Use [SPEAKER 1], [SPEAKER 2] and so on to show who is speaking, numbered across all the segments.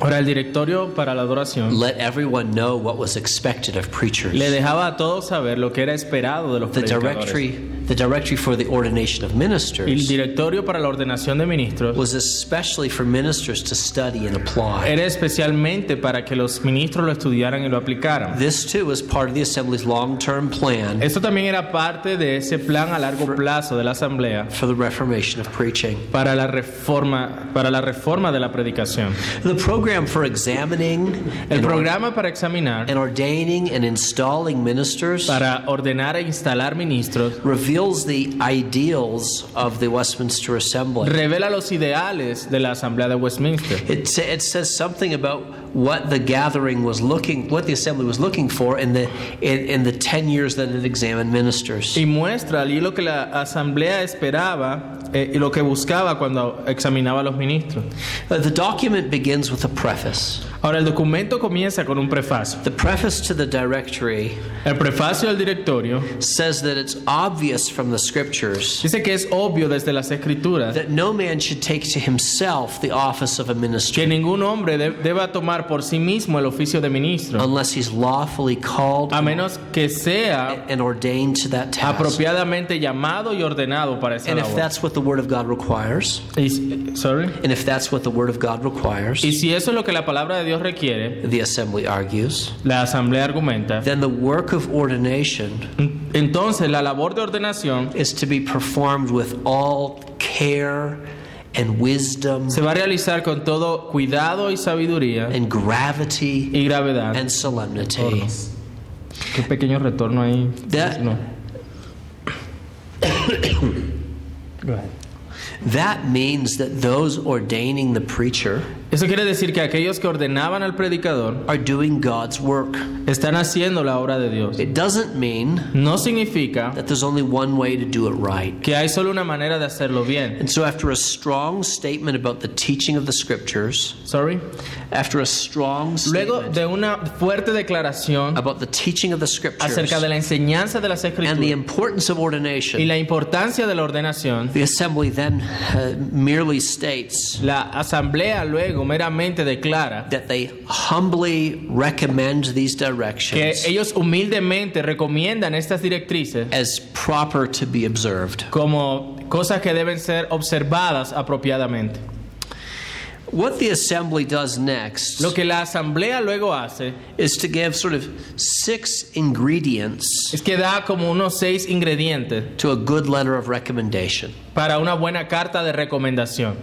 [SPEAKER 1] Ahora, el directorio para la adoración
[SPEAKER 2] let everyone know what was expected of preachers.
[SPEAKER 1] le dejaba a todos saber lo que era esperado de los
[SPEAKER 2] The
[SPEAKER 1] predicadores.
[SPEAKER 2] directory, the directory for the ordination of
[SPEAKER 1] Y el
[SPEAKER 2] ministers
[SPEAKER 1] directorio para la ordenación de ministros
[SPEAKER 2] was especially for ministers to study and apply.
[SPEAKER 1] era especialmente para que los ministros lo estudiaran y lo aplicaran.
[SPEAKER 2] This too was part of the assembly's long-term plan
[SPEAKER 1] Esto también era parte de ese plan a largo plazo de la asamblea
[SPEAKER 2] for the reformation of preaching.
[SPEAKER 1] para la reforma para la reforma de la predicación.
[SPEAKER 2] The program for examining
[SPEAKER 1] El
[SPEAKER 2] and,
[SPEAKER 1] programa para examinar,
[SPEAKER 2] and ordaining and installing ministers
[SPEAKER 1] para ordenar e instalar ministros,
[SPEAKER 2] reveals the ideals of the Westminster Assembly.
[SPEAKER 1] revela los ideales de la asamblea de Westminster.
[SPEAKER 2] It, it says something about what the gathering was looking, what the assembly was looking for in the in, in the ten years that it examined ministers.
[SPEAKER 1] Y muestra allí lo que la asamblea esperaba eh, y lo que buscaba cuando examinaba a los ministros.
[SPEAKER 2] Uh, the document begins with a preface.
[SPEAKER 1] Ahora, el documento comienza con un prefacio.
[SPEAKER 2] The preface to the directory
[SPEAKER 1] El prefacio del directorio
[SPEAKER 2] says that it's obvious from the scriptures
[SPEAKER 1] dice que es obvio desde las escrituras
[SPEAKER 2] that no man should take to himself the office of a minister
[SPEAKER 1] que ningún hombre de- deba tomar por sí mismo el oficio de ministro,
[SPEAKER 2] unless he's lawfully called
[SPEAKER 1] a menos que sea
[SPEAKER 2] and ordained to that task.
[SPEAKER 1] apropiadamente llamado y ordenado para esa
[SPEAKER 2] And if that's what the Word of God requires,
[SPEAKER 1] Y, sorry.
[SPEAKER 2] and if that's what the Word of God requires,
[SPEAKER 1] Y si eso es lo que la palabra de Dios requiere,
[SPEAKER 2] the assembly argues,
[SPEAKER 1] la asamblea argumenta,
[SPEAKER 2] then the work of ordination
[SPEAKER 1] entonces la labor de ordenación
[SPEAKER 2] is to be performed with all care and wisdom
[SPEAKER 1] se va a realizar con todo cuidado y sabiduría
[SPEAKER 2] and gravity
[SPEAKER 1] y gravedad.
[SPEAKER 2] and solemnity.
[SPEAKER 1] Qué pequeño retorno ahí.
[SPEAKER 2] That-
[SPEAKER 1] No. Go ahead.
[SPEAKER 2] That means that those ordaining the preacher
[SPEAKER 1] Eso quiere decir que aquellos que ordenaban al predicador
[SPEAKER 2] are doing God's work.
[SPEAKER 1] están haciendo la obra de Dios.
[SPEAKER 2] It doesn't mean
[SPEAKER 1] No significa
[SPEAKER 2] that there's only one way to do it right.
[SPEAKER 1] que hay solo una manera de hacerlo bien.
[SPEAKER 2] And so, after a strong statement about the teaching of the scriptures,
[SPEAKER 1] Sorry.
[SPEAKER 2] after a strong
[SPEAKER 1] Luego
[SPEAKER 2] statement
[SPEAKER 1] de una fuerte declaración
[SPEAKER 2] about the teaching of the scriptures
[SPEAKER 1] acerca de la enseñanza de las
[SPEAKER 2] and the
[SPEAKER 1] escrituras
[SPEAKER 2] importance of
[SPEAKER 1] y
[SPEAKER 2] ordination,
[SPEAKER 1] la importancia de la ordenación,
[SPEAKER 2] the assembly then uh, merely states
[SPEAKER 1] la asamblea luego meramente declara
[SPEAKER 2] that they humbly recommend these
[SPEAKER 1] que
[SPEAKER 2] directions
[SPEAKER 1] ellos humildemente recomiendan estas directrices
[SPEAKER 2] as proper to be observed.
[SPEAKER 1] como cosas que deben ser observadas apropiadamente.
[SPEAKER 2] What the assembly does next
[SPEAKER 1] Lo que la asamblea luego hace
[SPEAKER 2] is to give sort of six ingredients
[SPEAKER 1] es que da como unos seis ingredientes
[SPEAKER 2] to a good letter of recommendation.
[SPEAKER 1] para una buena carta de recomendación.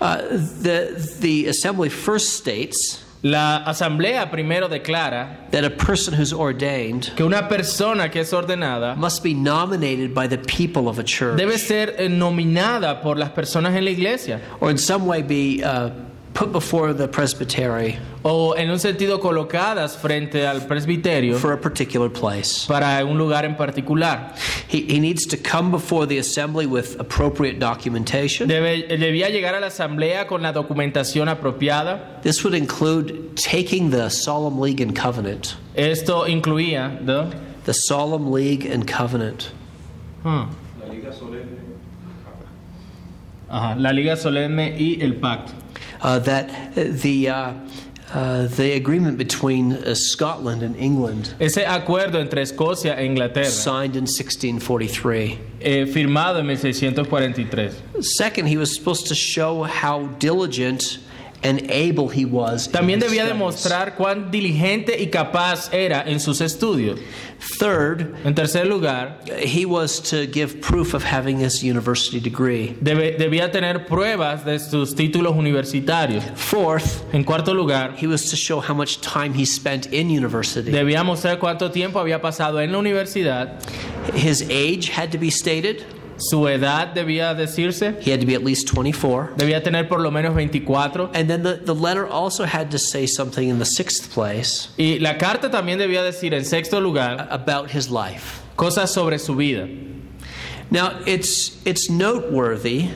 [SPEAKER 2] Uh, the, the assembly first states
[SPEAKER 1] La asamblea primero declara
[SPEAKER 2] that a person who's ordained
[SPEAKER 1] que una persona que es ordenada
[SPEAKER 2] must be nominated by the people of a church.
[SPEAKER 1] debe ser eh, nominada por las personas en la iglesia.
[SPEAKER 2] Or in some way be uh, put before the presbytery
[SPEAKER 1] o en un sentido colocadas frente al presbiterio
[SPEAKER 2] for a particular place.
[SPEAKER 1] para un lugar en particular.
[SPEAKER 2] He, he needs to come before the assembly with appropriate documentation.
[SPEAKER 1] Debe- debía llegar a la asamblea con la documentación apropiada.
[SPEAKER 2] This would include taking the solemn league and covenant.
[SPEAKER 1] Esto incluía ¿no?
[SPEAKER 2] The solemn league and covenant.
[SPEAKER 1] Ah. Ajá, la liga solemne y el pacto.
[SPEAKER 2] Uh, that the uh, uh, the agreement between uh, Scotland and England,
[SPEAKER 1] Ese acuerdo entre Escocia e Inglaterra,
[SPEAKER 2] signed in 1643.
[SPEAKER 1] eh, firmado en 1643.
[SPEAKER 2] Second, he was supposed to show how diligent and able he was.
[SPEAKER 1] También
[SPEAKER 2] his
[SPEAKER 1] debía
[SPEAKER 2] studies.
[SPEAKER 1] demostrar cuán diligente y capaz era en sus estudios.
[SPEAKER 2] Third,
[SPEAKER 1] En tercer lugar,
[SPEAKER 2] he was to give proof of having his university degree.
[SPEAKER 1] debe- debía tener pruebas de sus títulos universitarios.
[SPEAKER 2] Fourth,
[SPEAKER 1] En cuarto lugar,
[SPEAKER 2] he was to show how much time he spent in university.
[SPEAKER 1] debía mostrar cuánto tiempo había pasado en la universidad.
[SPEAKER 2] His age had to be stated.
[SPEAKER 1] Su edad debía decirse.
[SPEAKER 2] He had to be at least 24.
[SPEAKER 1] Debía tener por lo menos 24.
[SPEAKER 2] And then the, the letter also had to say something in the sixth place
[SPEAKER 1] Y la carta también debía decir, en sexto lugar,
[SPEAKER 2] about his life.
[SPEAKER 1] cosas sobre su vida.
[SPEAKER 2] Now, it's, it's noteworthy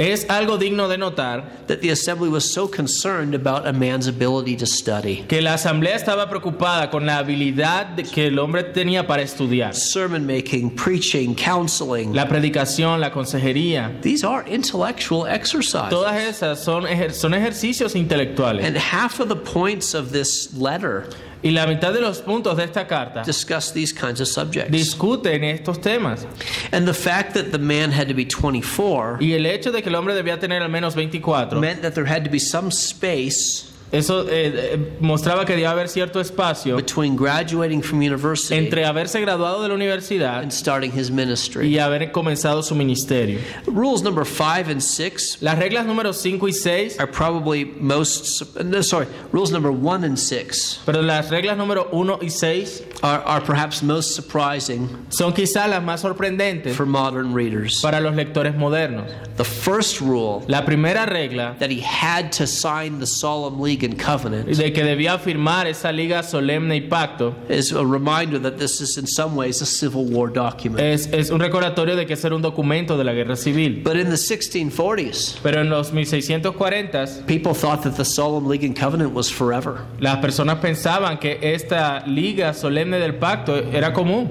[SPEAKER 1] Es algo digno de notar
[SPEAKER 2] that the assembly was so concerned about a man's ability to study.
[SPEAKER 1] que la asamblea estaba preocupada con la habilidad de- que el hombre tenía para estudiar.
[SPEAKER 2] Sermon making, preaching, counseling.
[SPEAKER 1] La predicación, la consejería,
[SPEAKER 2] These are intellectual exercises.
[SPEAKER 1] todas esas son, ejer- son ejercicios intelectuales.
[SPEAKER 2] And half of the points of this letter
[SPEAKER 1] Y la mitad de los puntos de esta carta
[SPEAKER 2] discuss these kinds of subjects.
[SPEAKER 1] discuten estos temas.
[SPEAKER 2] And the fact that the man had to be 24
[SPEAKER 1] Y el hecho de que el hombre debía tener al menos 24,
[SPEAKER 2] meant that there had to be some space
[SPEAKER 1] eso eh, eh, mostraba que debía haber cierto espacio
[SPEAKER 2] between graduating from university
[SPEAKER 1] entre haberse graduado de la universidad
[SPEAKER 2] and starting his ministry.
[SPEAKER 1] y haber comenzado su ministerio.
[SPEAKER 2] Rules number five and six
[SPEAKER 1] Las reglas número 5 y 6,
[SPEAKER 2] are probably most, no, sorry, rules number one and six
[SPEAKER 1] pero las reglas número 1 y 6
[SPEAKER 2] are, are perhaps most surprising
[SPEAKER 1] son quizás las más sorprendentes
[SPEAKER 2] for modern readers.
[SPEAKER 1] para los lectores modernos.
[SPEAKER 2] The first rule
[SPEAKER 1] La primera regla
[SPEAKER 2] that he had to sign the solemn league and covenant
[SPEAKER 1] de que debía firmar esa liga solemne y pacto
[SPEAKER 2] is a reminder that this is in some ways a Civil War document.
[SPEAKER 1] es, es un recordatorio de que era un documento de la guerra civil.
[SPEAKER 2] But in the 1640s,
[SPEAKER 1] Pero en los 1640
[SPEAKER 2] people thought that the solemn league and covenant was forever.
[SPEAKER 1] las personas pensaban que esta liga solemne del pacto era común,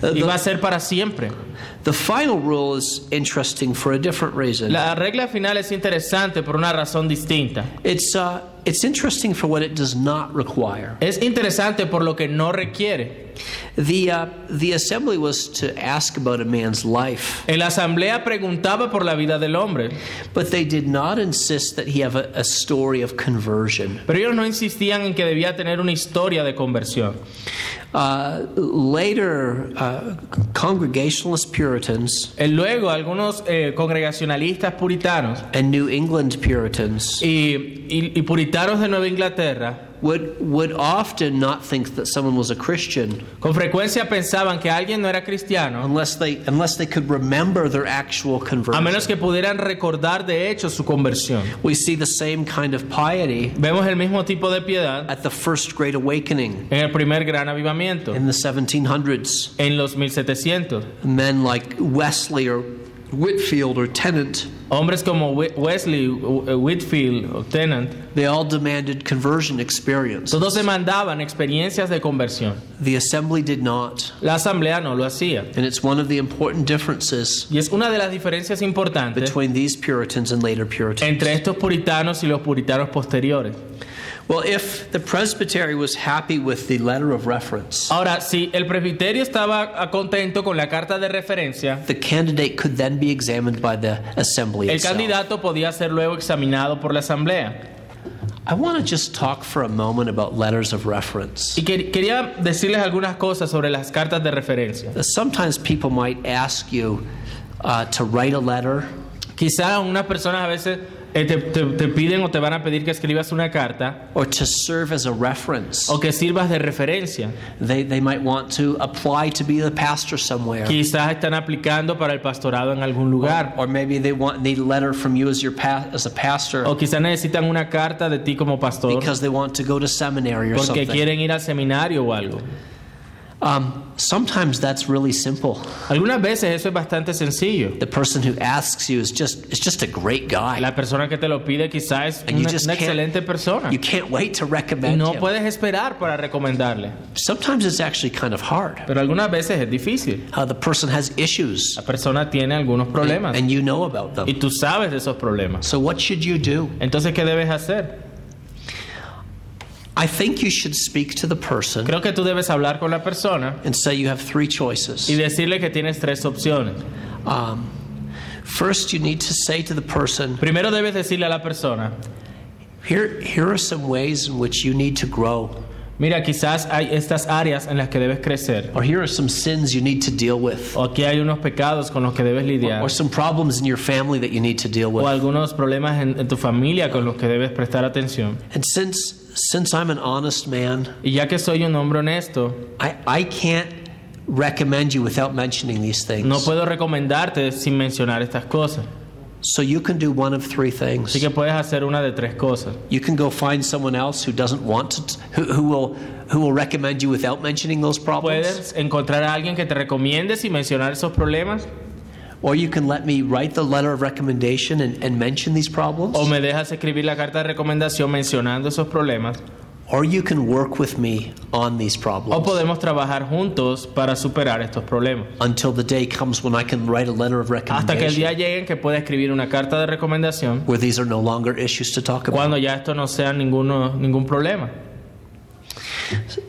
[SPEAKER 2] the-
[SPEAKER 1] iba a ser para siempre.
[SPEAKER 2] The final rule is interesting for a different reason.
[SPEAKER 1] La regla final es interesante por una razón distinta.
[SPEAKER 2] It's, uh, it's interesting for what it does not require.
[SPEAKER 1] Es interesante por lo que no requiere.
[SPEAKER 2] The, uh, the assembly was to ask about a man's life,
[SPEAKER 1] En la asamblea preguntaba por la vida del hombre,
[SPEAKER 2] but they did not insist that he have a, a story of conversion.
[SPEAKER 1] pero ellos no insistían en que debía tener una historia de conversión.
[SPEAKER 2] Uh, later, uh, Congregationalist Puritans
[SPEAKER 1] Eh, Luego, algunos eh, congregacionalistas puritanos
[SPEAKER 2] and New England Puritans.
[SPEAKER 1] y, y- y puritanos de Nueva Inglaterra
[SPEAKER 2] would, would often not think that someone was a Christian
[SPEAKER 1] con frecuencia pensaban que alguien no era cristiano
[SPEAKER 2] unless they, unless they could remember their actual
[SPEAKER 1] a
[SPEAKER 2] conversion.
[SPEAKER 1] menos que pudieran recordar de hecho su conversión.
[SPEAKER 2] We see the same kind of piety
[SPEAKER 1] Vemos el mismo tipo de piedad
[SPEAKER 2] at the First Great Awakening
[SPEAKER 1] en el primer gran avivamiento,
[SPEAKER 2] in the 1700s.
[SPEAKER 1] en los 1700.
[SPEAKER 2] Men like Wesley or Whitefield or Tennent,
[SPEAKER 1] Hombres como Wesley, uh, Whitefield o Tennent,
[SPEAKER 2] they all demanded conversion experience.
[SPEAKER 1] todos demandaban experiencias de conversión.
[SPEAKER 2] The assembly did not.
[SPEAKER 1] La asamblea no lo hacía.
[SPEAKER 2] And it's one of the important differences
[SPEAKER 1] Y es una de las diferencias importantes
[SPEAKER 2] between these Puritans and later Puritans.
[SPEAKER 1] entre estos puritanos y los puritanos posteriores.
[SPEAKER 2] Well, if the presbytery was happy with the letter of reference,
[SPEAKER 1] Ahora, si el presbiterio estaba contento con la carta de referencia,
[SPEAKER 2] the candidate could then be examined by the assembly
[SPEAKER 1] el
[SPEAKER 2] itself.
[SPEAKER 1] candidato podía ser luego examinado por la asamblea.
[SPEAKER 2] I want to just talk for a moment about letters of reference.
[SPEAKER 1] Y que- quería decirles algunas cosas sobre las cartas de referencia.
[SPEAKER 2] Sometimes people might ask you uh, to write a letter
[SPEAKER 1] Quizás unas personas a veces eh, te, te- te piden o te van a pedir que escribas una carta
[SPEAKER 2] or to serve as a reference.
[SPEAKER 1] o que sirvas de referencia.
[SPEAKER 2] They, they might want to apply to be the pastor somewhere.
[SPEAKER 1] Quizás están aplicando para el pastorado en algún lugar.
[SPEAKER 2] Or maybe they want need a letter from you as your pa- as a pastor
[SPEAKER 1] O quizás necesitan una carta de ti como pastor
[SPEAKER 2] because they want to go to seminary or
[SPEAKER 1] porque
[SPEAKER 2] something.
[SPEAKER 1] quieren ir al seminario o algo.
[SPEAKER 2] Um, sometimes that's really simple.
[SPEAKER 1] Algunas veces eso es bastante sencillo.
[SPEAKER 2] The person who asks you is just is just a great guy.
[SPEAKER 1] La persona que te lo pide quizás es
[SPEAKER 2] you
[SPEAKER 1] una, una
[SPEAKER 2] can't-
[SPEAKER 1] excelente persona.
[SPEAKER 2] You can't wait to
[SPEAKER 1] Y
[SPEAKER 2] recommend
[SPEAKER 1] no
[SPEAKER 2] him.
[SPEAKER 1] puedes esperar para recomendarle.
[SPEAKER 2] Sometimes it's actually kind of hard.
[SPEAKER 1] Pero algunas veces es difícil.
[SPEAKER 2] Uh, the person has issues
[SPEAKER 1] La persona tiene algunos problemas
[SPEAKER 2] and you know about them.
[SPEAKER 1] y tú sabes de esos problemas.
[SPEAKER 2] So what should you do?
[SPEAKER 1] Entonces, ¿qué debes hacer?
[SPEAKER 2] I think you should speak to the person
[SPEAKER 1] Creo que tú debes hablar con la persona
[SPEAKER 2] and say you have three choices.
[SPEAKER 1] y decirle que tienes tres opciones.
[SPEAKER 2] Um, first, you need to say to the person,
[SPEAKER 1] Primero debes decirle a la persona,
[SPEAKER 2] here, here are some ways in which you need to grow,
[SPEAKER 1] mira, quizás hay estas áreas en las que debes crecer.
[SPEAKER 2] or here are some sins you need to deal with,
[SPEAKER 1] O aquí hay unos pecados con los que debes lidiar.
[SPEAKER 2] or some problems in your family that you need to deal
[SPEAKER 1] O
[SPEAKER 2] with.
[SPEAKER 1] algunos problemas en, en tu familia con los que debes prestar atención.
[SPEAKER 2] And since since I'm an honest man,
[SPEAKER 1] Y ya que soy un hombre honesto,
[SPEAKER 2] I, I can't recommend you without mentioning these things.
[SPEAKER 1] no puedo recomendarte sin mencionar estas cosas.
[SPEAKER 2] So you can do one of three things.
[SPEAKER 1] Así que puedes hacer una de tres cosas.
[SPEAKER 2] You can go find someone else who doesn't want to, who, who will who will recommend you without mentioning those problems.
[SPEAKER 1] Puedes encontrar a alguien que te recomiende sin mencionar esos problemas.
[SPEAKER 2] Or you can let me write the letter of recommendation and, and mention these problems.
[SPEAKER 1] O me dejas escribir la carta de recomendación mencionando esos problemas.
[SPEAKER 2] Or you can work with me on these problems.
[SPEAKER 1] O podemos trabajar juntos para superar estos problemas.
[SPEAKER 2] until the day comes when I can write a letter of recommendation.
[SPEAKER 1] Hasta que el día llegue en que pueda escribir una carta de recomendación
[SPEAKER 2] where these are no longer issues to talk about.
[SPEAKER 1] cuando ya esto no sea ninguno, ningún problema.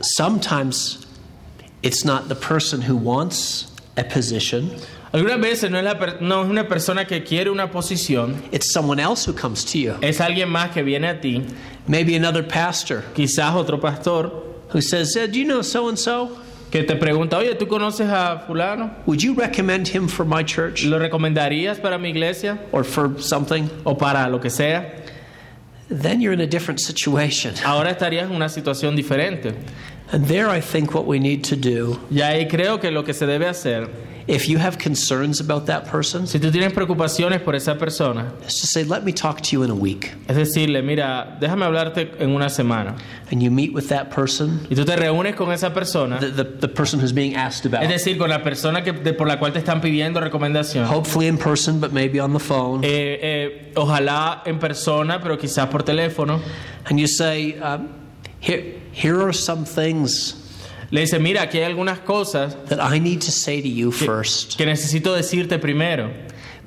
[SPEAKER 2] Sometimes it's not the person who wants a position,
[SPEAKER 1] Algunas veces no es, la per- no es una persona que quiere una posición,
[SPEAKER 2] it's someone else who comes to you.
[SPEAKER 1] es alguien más que viene a ti,
[SPEAKER 2] Maybe another pastor
[SPEAKER 1] quizás otro pastor,
[SPEAKER 2] who says, "Eh, Do you know so and so?
[SPEAKER 1] que te pregunta, oye, ¿tú conoces a fulano?
[SPEAKER 2] Would you recommend him for my church
[SPEAKER 1] ¿Lo recomendarías para mi iglesia
[SPEAKER 2] or for something?
[SPEAKER 1] o para lo que sea?
[SPEAKER 2] Then you're in a different situation.
[SPEAKER 1] Ahora estarías en una situación diferente.
[SPEAKER 2] And there, I think what we need to do,
[SPEAKER 1] Y ahí creo que lo que se debe hacer,
[SPEAKER 2] if you have concerns about that person,
[SPEAKER 1] si tú tienes preocupaciones por esa persona,
[SPEAKER 2] is to say, Let me talk to you in a week.
[SPEAKER 1] es decirle, mira, déjame hablarte en una semana.
[SPEAKER 2] And you meet with that person,
[SPEAKER 1] Y tú te reúnes con esa persona,
[SPEAKER 2] the, the, the person who's being asked about.
[SPEAKER 1] es decir, con la persona que, de- por la cual te están pidiendo recomendación.
[SPEAKER 2] hopefully in person, but maybe on the phone.
[SPEAKER 1] Eh, eh, ojalá en persona, pero quizás por teléfono.
[SPEAKER 2] And you say, um, here, here are some things
[SPEAKER 1] Le dice, mira, aquí hay algunas cosas
[SPEAKER 2] that I need to say to you
[SPEAKER 1] que,
[SPEAKER 2] first
[SPEAKER 1] que necesito decirte primero,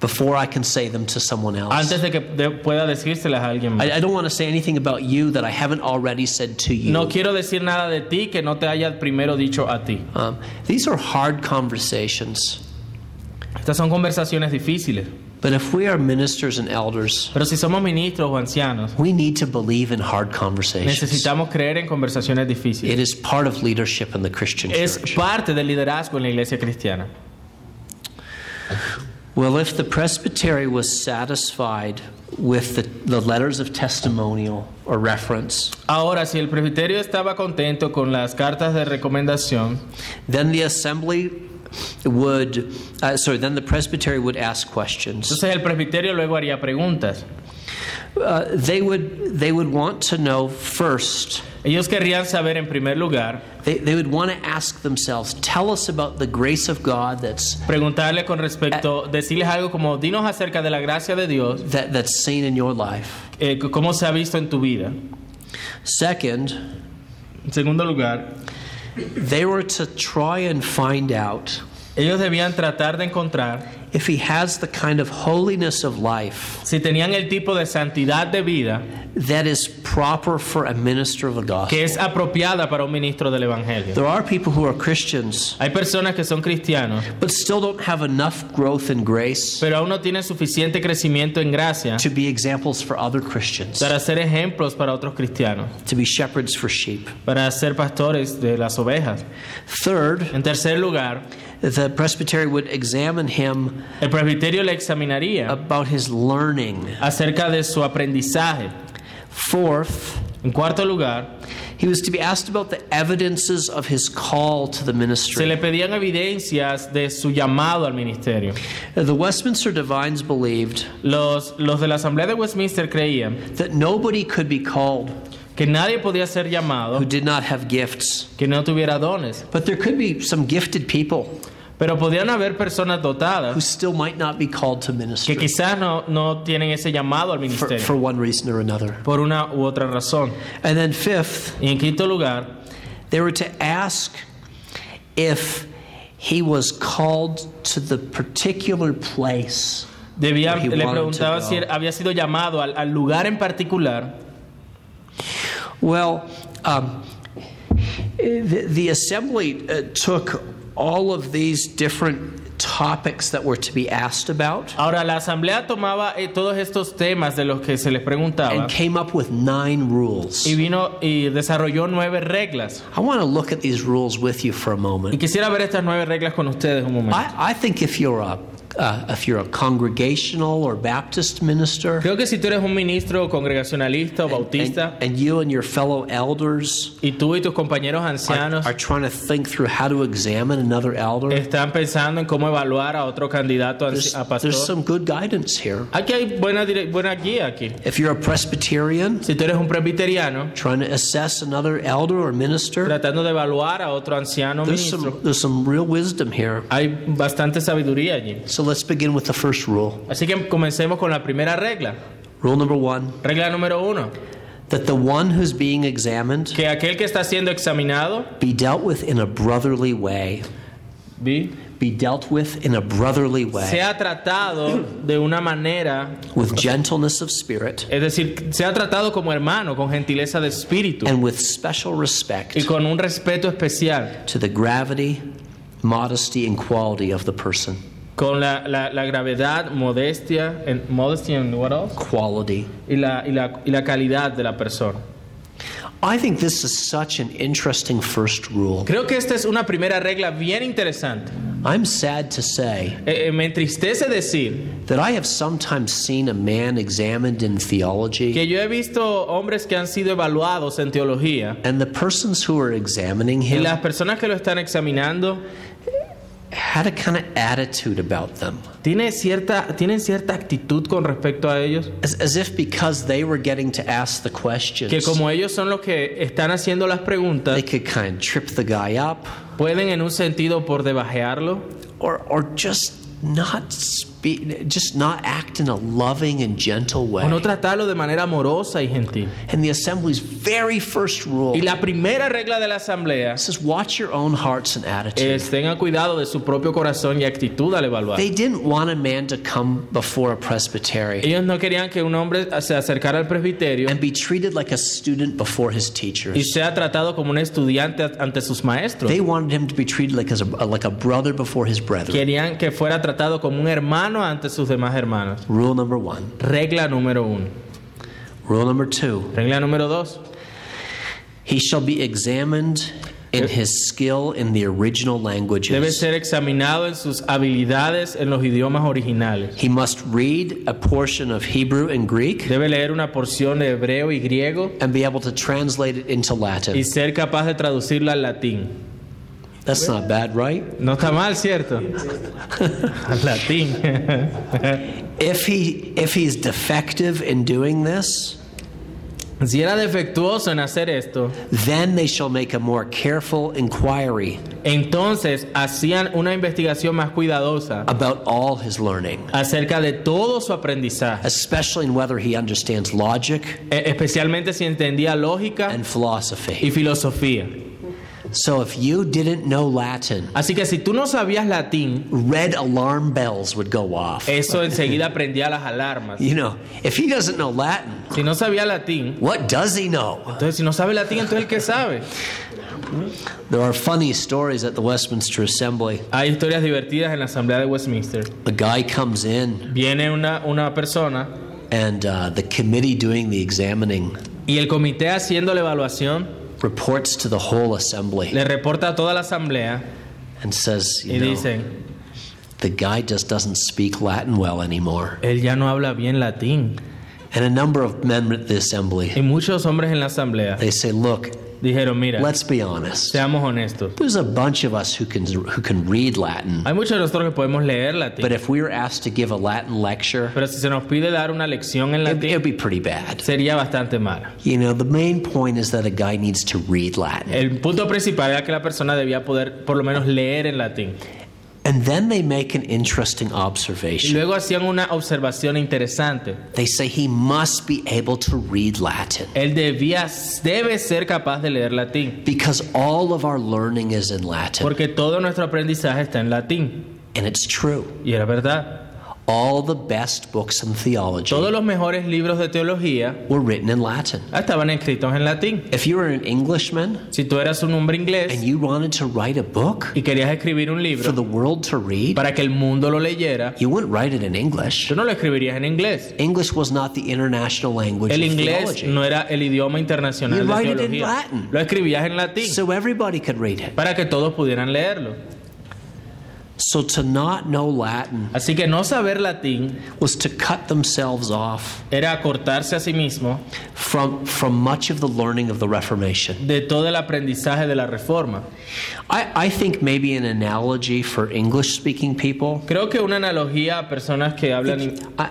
[SPEAKER 2] before I can say them to someone else.
[SPEAKER 1] antes de que pueda decírselas a alguien más.
[SPEAKER 2] I, I don't want to say anything about you that I haven't already said to you.
[SPEAKER 1] No quiero decir nada de ti que no te haya primero dicho a ti.
[SPEAKER 2] Um, these are hard conversations.
[SPEAKER 1] Estas son conversaciones difíciles,
[SPEAKER 2] But if we are ministers and elders,
[SPEAKER 1] pero si somos ministros o ancianos,
[SPEAKER 2] we need to believe in hard conversations.
[SPEAKER 1] necesitamos creer en conversaciones difíciles.
[SPEAKER 2] It is part of leadership in the Christian
[SPEAKER 1] Es
[SPEAKER 2] church.
[SPEAKER 1] parte del liderazgo en la iglesia cristiana.
[SPEAKER 2] Well, if the presbytery was satisfied with the, the letters of testimonial or reference,
[SPEAKER 1] Ahora, si el presbiterio estaba contento con las cartas de recomendación,
[SPEAKER 2] then the assembly would, uh, sorry, then the presbytery would ask questions.
[SPEAKER 1] entonces el presbiterio luego haría preguntas.
[SPEAKER 2] Uh, they would they would want to know first.
[SPEAKER 1] Ellos querrían saber en primer lugar,
[SPEAKER 2] They, they would want to ask themselves, tell us about the grace of God that's
[SPEAKER 1] preguntarle con respecto, decirles algo como, dinos acerca de la gracia de Dios,
[SPEAKER 2] that, that's seen in your life.
[SPEAKER 1] eh, cómo se ha visto en tu vida.
[SPEAKER 2] Second,
[SPEAKER 1] En segundo lugar,
[SPEAKER 2] they were to try and find out
[SPEAKER 1] ellos debían tratar de encontrar
[SPEAKER 2] if he has the kind of holiness of life
[SPEAKER 1] si tenían el tipo de santidad de vida
[SPEAKER 2] that is proper for a minister of the gospel.
[SPEAKER 1] que es apropiada para un ministro del Evangelio.
[SPEAKER 2] There are people who are Christians
[SPEAKER 1] Hay personas que son cristianos,
[SPEAKER 2] but still don't have enough growth in grace
[SPEAKER 1] pero aún no tienen suficiente crecimiento en gracia
[SPEAKER 2] to be examples for other Christians,
[SPEAKER 1] para ser ejemplos para otros cristianos,
[SPEAKER 2] to be shepherds for sheep.
[SPEAKER 1] para ser pastores de las ovejas.
[SPEAKER 2] Third,
[SPEAKER 1] En tercer lugar,
[SPEAKER 2] the presbytery would examine him
[SPEAKER 1] el presbiterio le examinaría
[SPEAKER 2] about his learning.
[SPEAKER 1] acerca de su aprendizaje.
[SPEAKER 2] Fourth,
[SPEAKER 1] En cuarto lugar,
[SPEAKER 2] he was to be asked about the evidences of his call to the ministry.
[SPEAKER 1] se le pedían evidencias de su llamado al ministerio.
[SPEAKER 2] The Westminster Divines believed
[SPEAKER 1] Los, los de la Asamblea de Westminster creían
[SPEAKER 2] that nobody could be called
[SPEAKER 1] que nadie podía ser
[SPEAKER 2] who did not have gifts.
[SPEAKER 1] que no tuviera dones,
[SPEAKER 2] But there could be some gifted people
[SPEAKER 1] pero podían haber personas
[SPEAKER 2] who
[SPEAKER 1] dotadas
[SPEAKER 2] still might not be called to
[SPEAKER 1] que
[SPEAKER 2] ministry
[SPEAKER 1] quizás no, no tienen ese llamado al
[SPEAKER 2] for,
[SPEAKER 1] ministerio
[SPEAKER 2] for one reason or another.
[SPEAKER 1] por una u otra razón.
[SPEAKER 2] And then, fifth,
[SPEAKER 1] Y en quinto lugar,
[SPEAKER 2] they were to ask if he was called to the particular place.
[SPEAKER 1] debían,
[SPEAKER 2] Where he
[SPEAKER 1] le
[SPEAKER 2] wanted to go.
[SPEAKER 1] si había sido llamado al, al lugar en particular.
[SPEAKER 2] Well, um, the, the assembly uh, took all of these different topics that were to be asked about
[SPEAKER 1] Ahora, la asamblea tomaba eh, todos estos temas de los que se les preguntaba
[SPEAKER 2] and came up with nine rules.
[SPEAKER 1] y vino y desarrolló nueve reglas.
[SPEAKER 2] I want to look at these rules with you for a moment.
[SPEAKER 1] quisiera ver estas nueve reglas con ustedes un momento.
[SPEAKER 2] I, I think if you're a uh, if you're a congregational or Baptist minister,
[SPEAKER 1] Creo que si tú eres un ministro congregacionalista o
[SPEAKER 2] and,
[SPEAKER 1] bautista
[SPEAKER 2] and you and your fellow elders
[SPEAKER 1] y tú y tus compañeros
[SPEAKER 2] are,
[SPEAKER 1] ancianos
[SPEAKER 2] are trying to think through how to examine another elder,
[SPEAKER 1] están pensando en cómo evaluar a otro candidato a
[SPEAKER 2] there's,
[SPEAKER 1] a
[SPEAKER 2] there's some good guidance here.
[SPEAKER 1] aquí hay buena, buena guía aquí.
[SPEAKER 2] If you're a Presbyterian,
[SPEAKER 1] Si tú eres un presbiteriano
[SPEAKER 2] trying to assess another elder or minister,
[SPEAKER 1] tratando de evaluar a otro anciano
[SPEAKER 2] there's
[SPEAKER 1] ministro,
[SPEAKER 2] some, there's some real wisdom here.
[SPEAKER 1] hay bastante sabiduría allí.
[SPEAKER 2] So let's begin with the first rule.
[SPEAKER 1] Así que comencemos con la primera regla.
[SPEAKER 2] Rule number one
[SPEAKER 1] Regla número uno,
[SPEAKER 2] that the one who's being examined
[SPEAKER 1] que aquel que está siendo examinado
[SPEAKER 2] be dealt with in a brotherly way.
[SPEAKER 1] ¿vi?
[SPEAKER 2] Be dealt with in a brotherly way.
[SPEAKER 1] sea tratado de una manera,
[SPEAKER 2] With gentleness of spirit
[SPEAKER 1] es decir, sea tratado como hermano, con gentileza de espíritu
[SPEAKER 2] and with special respect
[SPEAKER 1] y con un respeto especial,
[SPEAKER 2] to the gravity, modesty, and quality of the person.
[SPEAKER 1] Con la, la- la gravedad, modestia, en, modesty and what else?
[SPEAKER 2] Quality.
[SPEAKER 1] Y, la, y, la, y la calidad de la persona.
[SPEAKER 2] I think this is such an interesting first rule.
[SPEAKER 1] Creo que esta es una primera regla bien interesante.
[SPEAKER 2] I'm sad to say
[SPEAKER 1] Eh, eh, me entristece decir
[SPEAKER 2] that I have sometimes seen a man examined in theology,
[SPEAKER 1] que yo he visto hombres que han sido evaluados en teología
[SPEAKER 2] and the persons who are examining
[SPEAKER 1] y
[SPEAKER 2] him
[SPEAKER 1] las personas que lo están examinando
[SPEAKER 2] had a kind of attitude about them.
[SPEAKER 1] tiene cierta, tienen cierta actitud con respecto a ellos,
[SPEAKER 2] As, as if because they were getting to ask the questions,
[SPEAKER 1] que como ellos son los que están haciendo las preguntas,
[SPEAKER 2] they could kind of trip the guy up
[SPEAKER 1] pueden en un sentido por debajearlo
[SPEAKER 2] or, or just not speak, just not act in a loving and gentle way.
[SPEAKER 1] o no tratarlo de manera amorosa y gentil.
[SPEAKER 2] And the assembly's very first rule
[SPEAKER 1] Y la primera regla de la asamblea
[SPEAKER 2] says, watch your own hearts and attitude.
[SPEAKER 1] es tengan cuidado de su propio corazón y actitud al evaluar.
[SPEAKER 2] They didn't want a man to come before a presbytery
[SPEAKER 1] Ellos no querían que un hombre se acercara al presbiterio
[SPEAKER 2] and be treated like a student before his
[SPEAKER 1] y
[SPEAKER 2] teachers.
[SPEAKER 1] sea tratado como un estudiante ante sus maestros.
[SPEAKER 2] They wanted him to be treated like, as a, like a brother before his brethren.
[SPEAKER 1] Querían que fuera tratado como un hermano ante sus demás hermanos.
[SPEAKER 2] Rule number one.
[SPEAKER 1] Regla número uno.
[SPEAKER 2] Rule number two.
[SPEAKER 1] Regla número dos.
[SPEAKER 2] He shall be examined in his skill in the original
[SPEAKER 1] Debe
[SPEAKER 2] languages.
[SPEAKER 1] ser examinado en sus habilidades en los idiomas originales.
[SPEAKER 2] He must read a portion of Hebrew and Greek
[SPEAKER 1] Debe leer una porción de hebreo y griego
[SPEAKER 2] and be able to translate it into
[SPEAKER 1] y
[SPEAKER 2] Latin.
[SPEAKER 1] ser capaz de traducirla al latín.
[SPEAKER 2] That's not bad, right?
[SPEAKER 1] No está mal, ¿cierto? latín.
[SPEAKER 2] If he if he's defective in doing this,
[SPEAKER 1] si era defectuoso en hacer esto,
[SPEAKER 2] then they shall make a more careful inquiry
[SPEAKER 1] entonces hacían una investigación más cuidadosa
[SPEAKER 2] about all his learning,
[SPEAKER 1] acerca de todo su aprendizaje,
[SPEAKER 2] especially in whether he understands logic
[SPEAKER 1] e- especialmente si entendía lógica
[SPEAKER 2] and
[SPEAKER 1] y
[SPEAKER 2] philosophy.
[SPEAKER 1] filosofía.
[SPEAKER 2] So if you didn't know Latin,
[SPEAKER 1] Así que si tú no sabías latín,
[SPEAKER 2] red alarm bells would go off.
[SPEAKER 1] eso enseguida prendía las alarmas.
[SPEAKER 2] You know, if he doesn't know Latin,
[SPEAKER 1] Si no sabía latín,
[SPEAKER 2] what does he know?
[SPEAKER 1] entonces si no sabe latín, entonces el que sabe.
[SPEAKER 2] There are funny stories at the Westminster Assembly.
[SPEAKER 1] Hay historias divertidas en la Asamblea de Westminster.
[SPEAKER 2] A guy comes in,
[SPEAKER 1] Viene una, una persona
[SPEAKER 2] and uh, the committee doing the examining
[SPEAKER 1] y el comité haciendo la evaluación
[SPEAKER 2] reports to the whole assembly
[SPEAKER 1] le reporta a toda la asamblea
[SPEAKER 2] and says,
[SPEAKER 1] y
[SPEAKER 2] you know,
[SPEAKER 1] dicen,
[SPEAKER 2] the guy just doesn't speak Latin well anymore.
[SPEAKER 1] él ya no habla bien latín.
[SPEAKER 2] And a number of men at the assembly,
[SPEAKER 1] Y muchos hombres en la asamblea
[SPEAKER 2] they say, look,
[SPEAKER 1] dijeron, mira,
[SPEAKER 2] let's be honest.
[SPEAKER 1] seamos honestos.
[SPEAKER 2] There's a bunch of us who can who can read Latin,
[SPEAKER 1] Hay muchos de nosotros que podemos leer latín,
[SPEAKER 2] but if we were asked to give a Latin lecture,
[SPEAKER 1] pero si se nos pide dar una lección en
[SPEAKER 2] it
[SPEAKER 1] latín,
[SPEAKER 2] would be pretty bad.
[SPEAKER 1] sería bastante mala.
[SPEAKER 2] You know, the main point is that a guy needs to read Latin.
[SPEAKER 1] El punto principal era que la persona debía poder por lo menos leer en latín.
[SPEAKER 2] And then they make an interesting
[SPEAKER 1] Y
[SPEAKER 2] observation.
[SPEAKER 1] luego hacían una observación interesante.
[SPEAKER 2] They say he must be able to read Latin
[SPEAKER 1] Él debía, debe ser capaz de leer latín,
[SPEAKER 2] because all of our learning is in Latin.
[SPEAKER 1] porque todo nuestro aprendizaje está en latín.
[SPEAKER 2] And it's true.
[SPEAKER 1] Y era verdad.
[SPEAKER 2] All the best books in theology
[SPEAKER 1] Todos los mejores libros de teología
[SPEAKER 2] were written in Latin.
[SPEAKER 1] estaban escritos en latín.
[SPEAKER 2] If you were an Englishman
[SPEAKER 1] Si tú eras un hombre
[SPEAKER 2] and
[SPEAKER 1] inglés
[SPEAKER 2] you wanted to write a book
[SPEAKER 1] y querías escribir un
[SPEAKER 2] for
[SPEAKER 1] libro
[SPEAKER 2] the world to read,
[SPEAKER 1] para que el mundo lo leyera,
[SPEAKER 2] you wouldn't write it in English.
[SPEAKER 1] tú no lo escribirías en inglés.
[SPEAKER 2] English was not the international language
[SPEAKER 1] El
[SPEAKER 2] of
[SPEAKER 1] inglés
[SPEAKER 2] theology.
[SPEAKER 1] no era el idioma internacional
[SPEAKER 2] You
[SPEAKER 1] de
[SPEAKER 2] write it in
[SPEAKER 1] teología.
[SPEAKER 2] Latin.
[SPEAKER 1] Lo escribías en latín
[SPEAKER 2] So everybody could read it.
[SPEAKER 1] para que todos pudieran leerlo.
[SPEAKER 2] So to not know Latin
[SPEAKER 1] Así que no saber latín
[SPEAKER 2] was to cut themselves off
[SPEAKER 1] era acortarse a sí mismo
[SPEAKER 2] from, from much of the learning of the Reformation.
[SPEAKER 1] de todo el aprendizaje de la reforma.
[SPEAKER 2] I, I think maybe an analogy for English speaking people.
[SPEAKER 1] Creo que una analogía a personas que hablan
[SPEAKER 2] I,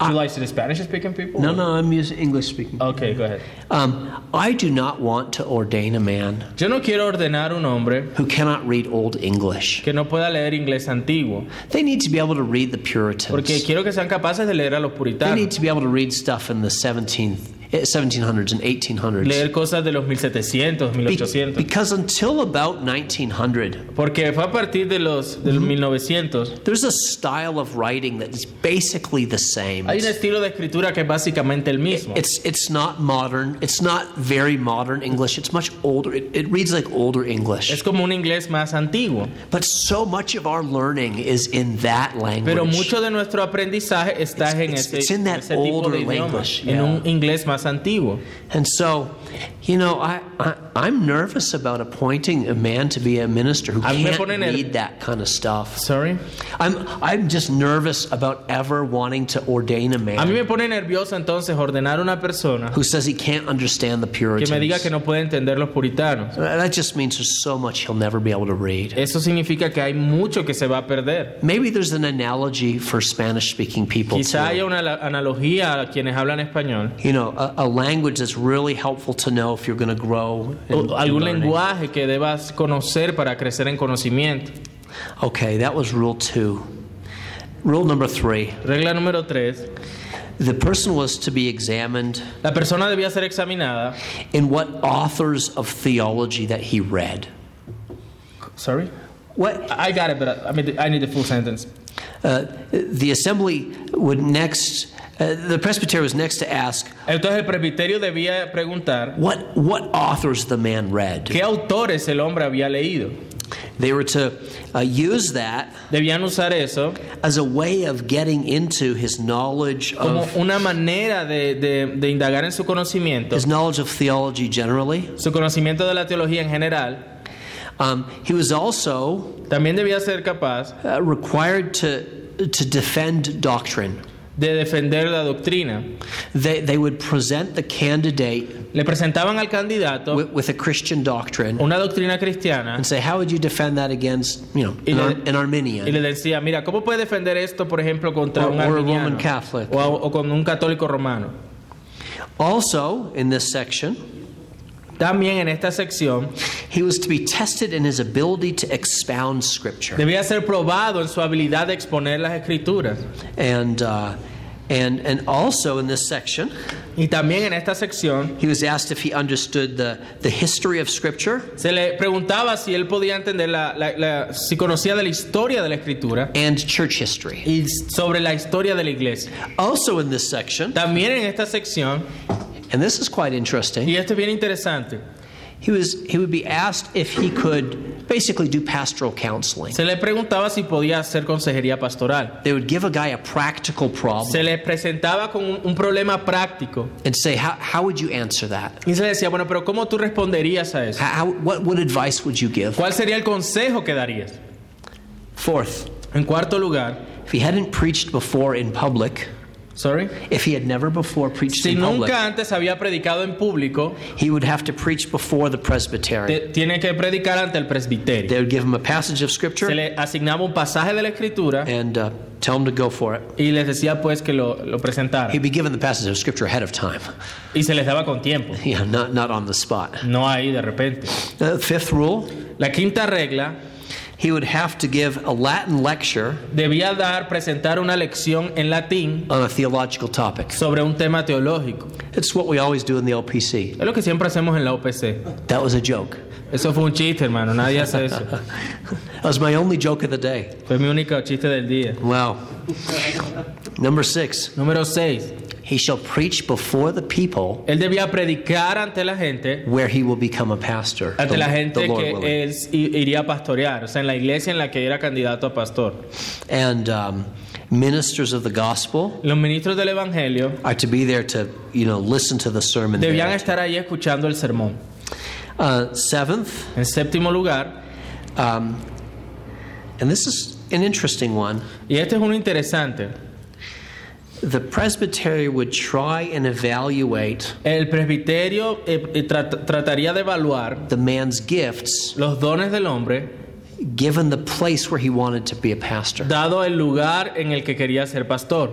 [SPEAKER 1] Do you like to the Spanish speaking people?
[SPEAKER 2] No, no, I'm using English speaking.
[SPEAKER 1] Okay, go ahead.
[SPEAKER 2] Um, I do not want to ordain a man
[SPEAKER 1] Yo no quiero ordenar un hombre
[SPEAKER 2] who cannot read Old English.
[SPEAKER 1] que no pueda leer inglés antiguo,
[SPEAKER 2] They need to be able to read the
[SPEAKER 1] porque
[SPEAKER 2] Puritans.
[SPEAKER 1] quiero que sean capaces de leer a los
[SPEAKER 2] They
[SPEAKER 1] puritanos,
[SPEAKER 2] need to be able to read stuff in the 17th, eh, 1700s and 1800s.
[SPEAKER 1] leer cosas de los 1700,
[SPEAKER 2] Be-
[SPEAKER 1] 1800.
[SPEAKER 2] because until about 1900,
[SPEAKER 1] Porque fue a partir de los del 1900
[SPEAKER 2] there's a style of writing that is basically the same.
[SPEAKER 1] hay un estilo de escritura que es básicamente el mismo.
[SPEAKER 2] It's it's not modern. It's not very modern English. It's much older. It, it reads like older
[SPEAKER 1] Es
[SPEAKER 2] English.
[SPEAKER 1] como un inglés más antiguo,
[SPEAKER 2] But so much of our learning is in that language.
[SPEAKER 1] pero mucho de nuestro aprendizaje está en
[SPEAKER 2] It's-
[SPEAKER 1] ese,
[SPEAKER 2] it's in that
[SPEAKER 1] ese tipo
[SPEAKER 2] older
[SPEAKER 1] de idioma,
[SPEAKER 2] language,
[SPEAKER 1] en
[SPEAKER 2] yeah.
[SPEAKER 1] un inglés más antiguo.
[SPEAKER 2] And so, you know, I, I I'm nervous about appointing a man to be a minister who
[SPEAKER 1] A mí me
[SPEAKER 2] can't read that kind of stuff.
[SPEAKER 1] Sorry.
[SPEAKER 2] I'm I'm just nervous about ever wanting to ordain a man.
[SPEAKER 1] A mí me pone nervioso entonces ordenar una persona
[SPEAKER 2] who says he can't understand the
[SPEAKER 1] que me diga que no puede entender los puritanos.
[SPEAKER 2] Uh, that just means there's so much he'll never be able to read.
[SPEAKER 1] Eso significa que hay mucho que se va a perder.
[SPEAKER 2] Maybe there's an analogy for Spanish speaking people.
[SPEAKER 1] Quizá
[SPEAKER 2] too.
[SPEAKER 1] haya una analogía a quienes hablan español.
[SPEAKER 2] You know, a, a language that's really helpful to know if you're going to grow. in-
[SPEAKER 1] O
[SPEAKER 2] in
[SPEAKER 1] algún lenguaje que debas conocer para crecer en conocimiento.
[SPEAKER 2] Okay, that was rule two. Rule number three
[SPEAKER 1] Regla número 3.
[SPEAKER 2] the person was to be examined
[SPEAKER 1] La persona debía ser examinada.
[SPEAKER 2] in what authors of theology that he read.
[SPEAKER 1] Sorry?
[SPEAKER 2] What
[SPEAKER 1] I got it, but I mean, I need the full sentence.
[SPEAKER 2] uh, the assembly would next, the presbyter was next to ask
[SPEAKER 1] Entonces el presbiterio debía preguntar
[SPEAKER 2] what what authors the man read.
[SPEAKER 1] qué autores el hombre había leído.
[SPEAKER 2] They were to uh, use that
[SPEAKER 1] Debían usar eso
[SPEAKER 2] as a way of getting into his knowledge
[SPEAKER 1] como
[SPEAKER 2] of
[SPEAKER 1] una manera de, de- de indagar en su conocimiento,
[SPEAKER 2] his knowledge of theology generally.
[SPEAKER 1] su conocimiento de la teología en general.
[SPEAKER 2] Um, he was also
[SPEAKER 1] También debía ser capaz
[SPEAKER 2] uh, required to to defend doctrine.
[SPEAKER 1] De defender la doctrina.
[SPEAKER 2] They they would present the candidate
[SPEAKER 1] Le presentaban al candidato
[SPEAKER 2] with, with a Christian doctrine
[SPEAKER 1] una doctrina cristiana
[SPEAKER 2] and say, how would you defend that against you know
[SPEAKER 1] Y
[SPEAKER 2] an,
[SPEAKER 1] le-
[SPEAKER 2] Ar- an Arminian?
[SPEAKER 1] y le decía, mira, ¿cómo puede defender esto, por ejemplo, contra
[SPEAKER 2] Or-
[SPEAKER 1] un
[SPEAKER 2] or a
[SPEAKER 1] arminiano
[SPEAKER 2] Roman Catholic.
[SPEAKER 1] o, o con un católico romano?
[SPEAKER 2] Also, in this section,
[SPEAKER 1] También en esta sección
[SPEAKER 2] he was to be tested in his ability to expound Scripture.
[SPEAKER 1] debía ser probado en su habilidad de exponer las escrituras.
[SPEAKER 2] And, uh, and, and also in this section,
[SPEAKER 1] Y también en esta sección
[SPEAKER 2] he was asked if he understood the, the history of Scripture
[SPEAKER 1] se le preguntaba si él podía entender la, la- la- si conocía de la historia de la escritura
[SPEAKER 2] and church history.
[SPEAKER 1] y sobre la historia de la iglesia.
[SPEAKER 2] Also in this section,
[SPEAKER 1] También en esta sección,
[SPEAKER 2] and this is quite interesting,
[SPEAKER 1] y esto es bien interesante,
[SPEAKER 2] he, was, he would be asked if he could basically do pastoral counseling.
[SPEAKER 1] se le preguntaba si podía hacer consejería pastoral.
[SPEAKER 2] They would give a guy a practical problem
[SPEAKER 1] Se le presentaba con un, un problema práctico
[SPEAKER 2] and say, how, how would you answer that?
[SPEAKER 1] y se le decía, bueno, pero ¿cómo tú responderías a eso?
[SPEAKER 2] How, what, what advice would you give?
[SPEAKER 1] ¿Cuál sería el consejo que darías?
[SPEAKER 2] Fourth,
[SPEAKER 1] En cuarto lugar,
[SPEAKER 2] if he hadn't preached before in public,
[SPEAKER 1] sorry,
[SPEAKER 2] if he had never before preached
[SPEAKER 1] si
[SPEAKER 2] in public,
[SPEAKER 1] antes había predicado en público,
[SPEAKER 2] he would have to preach before the presbytery.
[SPEAKER 1] te- tiene que predicar ante el presbiterio.
[SPEAKER 2] They would give him a passage of
[SPEAKER 1] Se
[SPEAKER 2] scripture
[SPEAKER 1] le asignaba un pasaje de la escritura
[SPEAKER 2] and uh, tell him to go for it.
[SPEAKER 1] y les decía pues que lo, lo presentara.
[SPEAKER 2] He'd be given the passage of scripture ahead of time,
[SPEAKER 1] Y se les daba con tiempo,
[SPEAKER 2] yeah, not, not on the spot.
[SPEAKER 1] no ahí de repente.
[SPEAKER 2] Uh, fifth rule,
[SPEAKER 1] La quinta regla
[SPEAKER 2] he would have to give a Latin lecture
[SPEAKER 1] debía dar, presentar una lección en latín
[SPEAKER 2] on a theological topic.
[SPEAKER 1] sobre un tema teológico.
[SPEAKER 2] It's what we always do in the OPC.
[SPEAKER 1] Es lo que siempre hacemos en la OPC.
[SPEAKER 2] That was a joke.
[SPEAKER 1] Eso fue un chiste, hermano, nadie hace eso.
[SPEAKER 2] That was my only joke of the day.
[SPEAKER 1] Fue mi único chiste del día.
[SPEAKER 2] Wow. Number six,
[SPEAKER 1] Número 6.
[SPEAKER 2] He shall preach before the people
[SPEAKER 1] Él debía predicar ante la gente,
[SPEAKER 2] where he will become a pastor.
[SPEAKER 1] ante
[SPEAKER 2] the-
[SPEAKER 1] la gente que él iría a pastorear, o sea, en la iglesia en la que era candidato a pastor.
[SPEAKER 2] And um, ministers of the gospel
[SPEAKER 1] Los ministros del Evangelio
[SPEAKER 2] are to be there to, you know, listen to the sermon.
[SPEAKER 1] debían
[SPEAKER 2] there.
[SPEAKER 1] estar ahí escuchando el sermón.
[SPEAKER 2] Uh, seventh,
[SPEAKER 1] En séptimo lugar,
[SPEAKER 2] um, and this is an interesting one.
[SPEAKER 1] y este es uno interesante,
[SPEAKER 2] The presbytery would try and evaluate
[SPEAKER 1] el presbiterio eh, eh, trat- trataría de evaluar
[SPEAKER 2] the man's gifts
[SPEAKER 1] los dones del hombre
[SPEAKER 2] given the place where he wanted to be a pastor.
[SPEAKER 1] dado el lugar en el que quería ser pastor.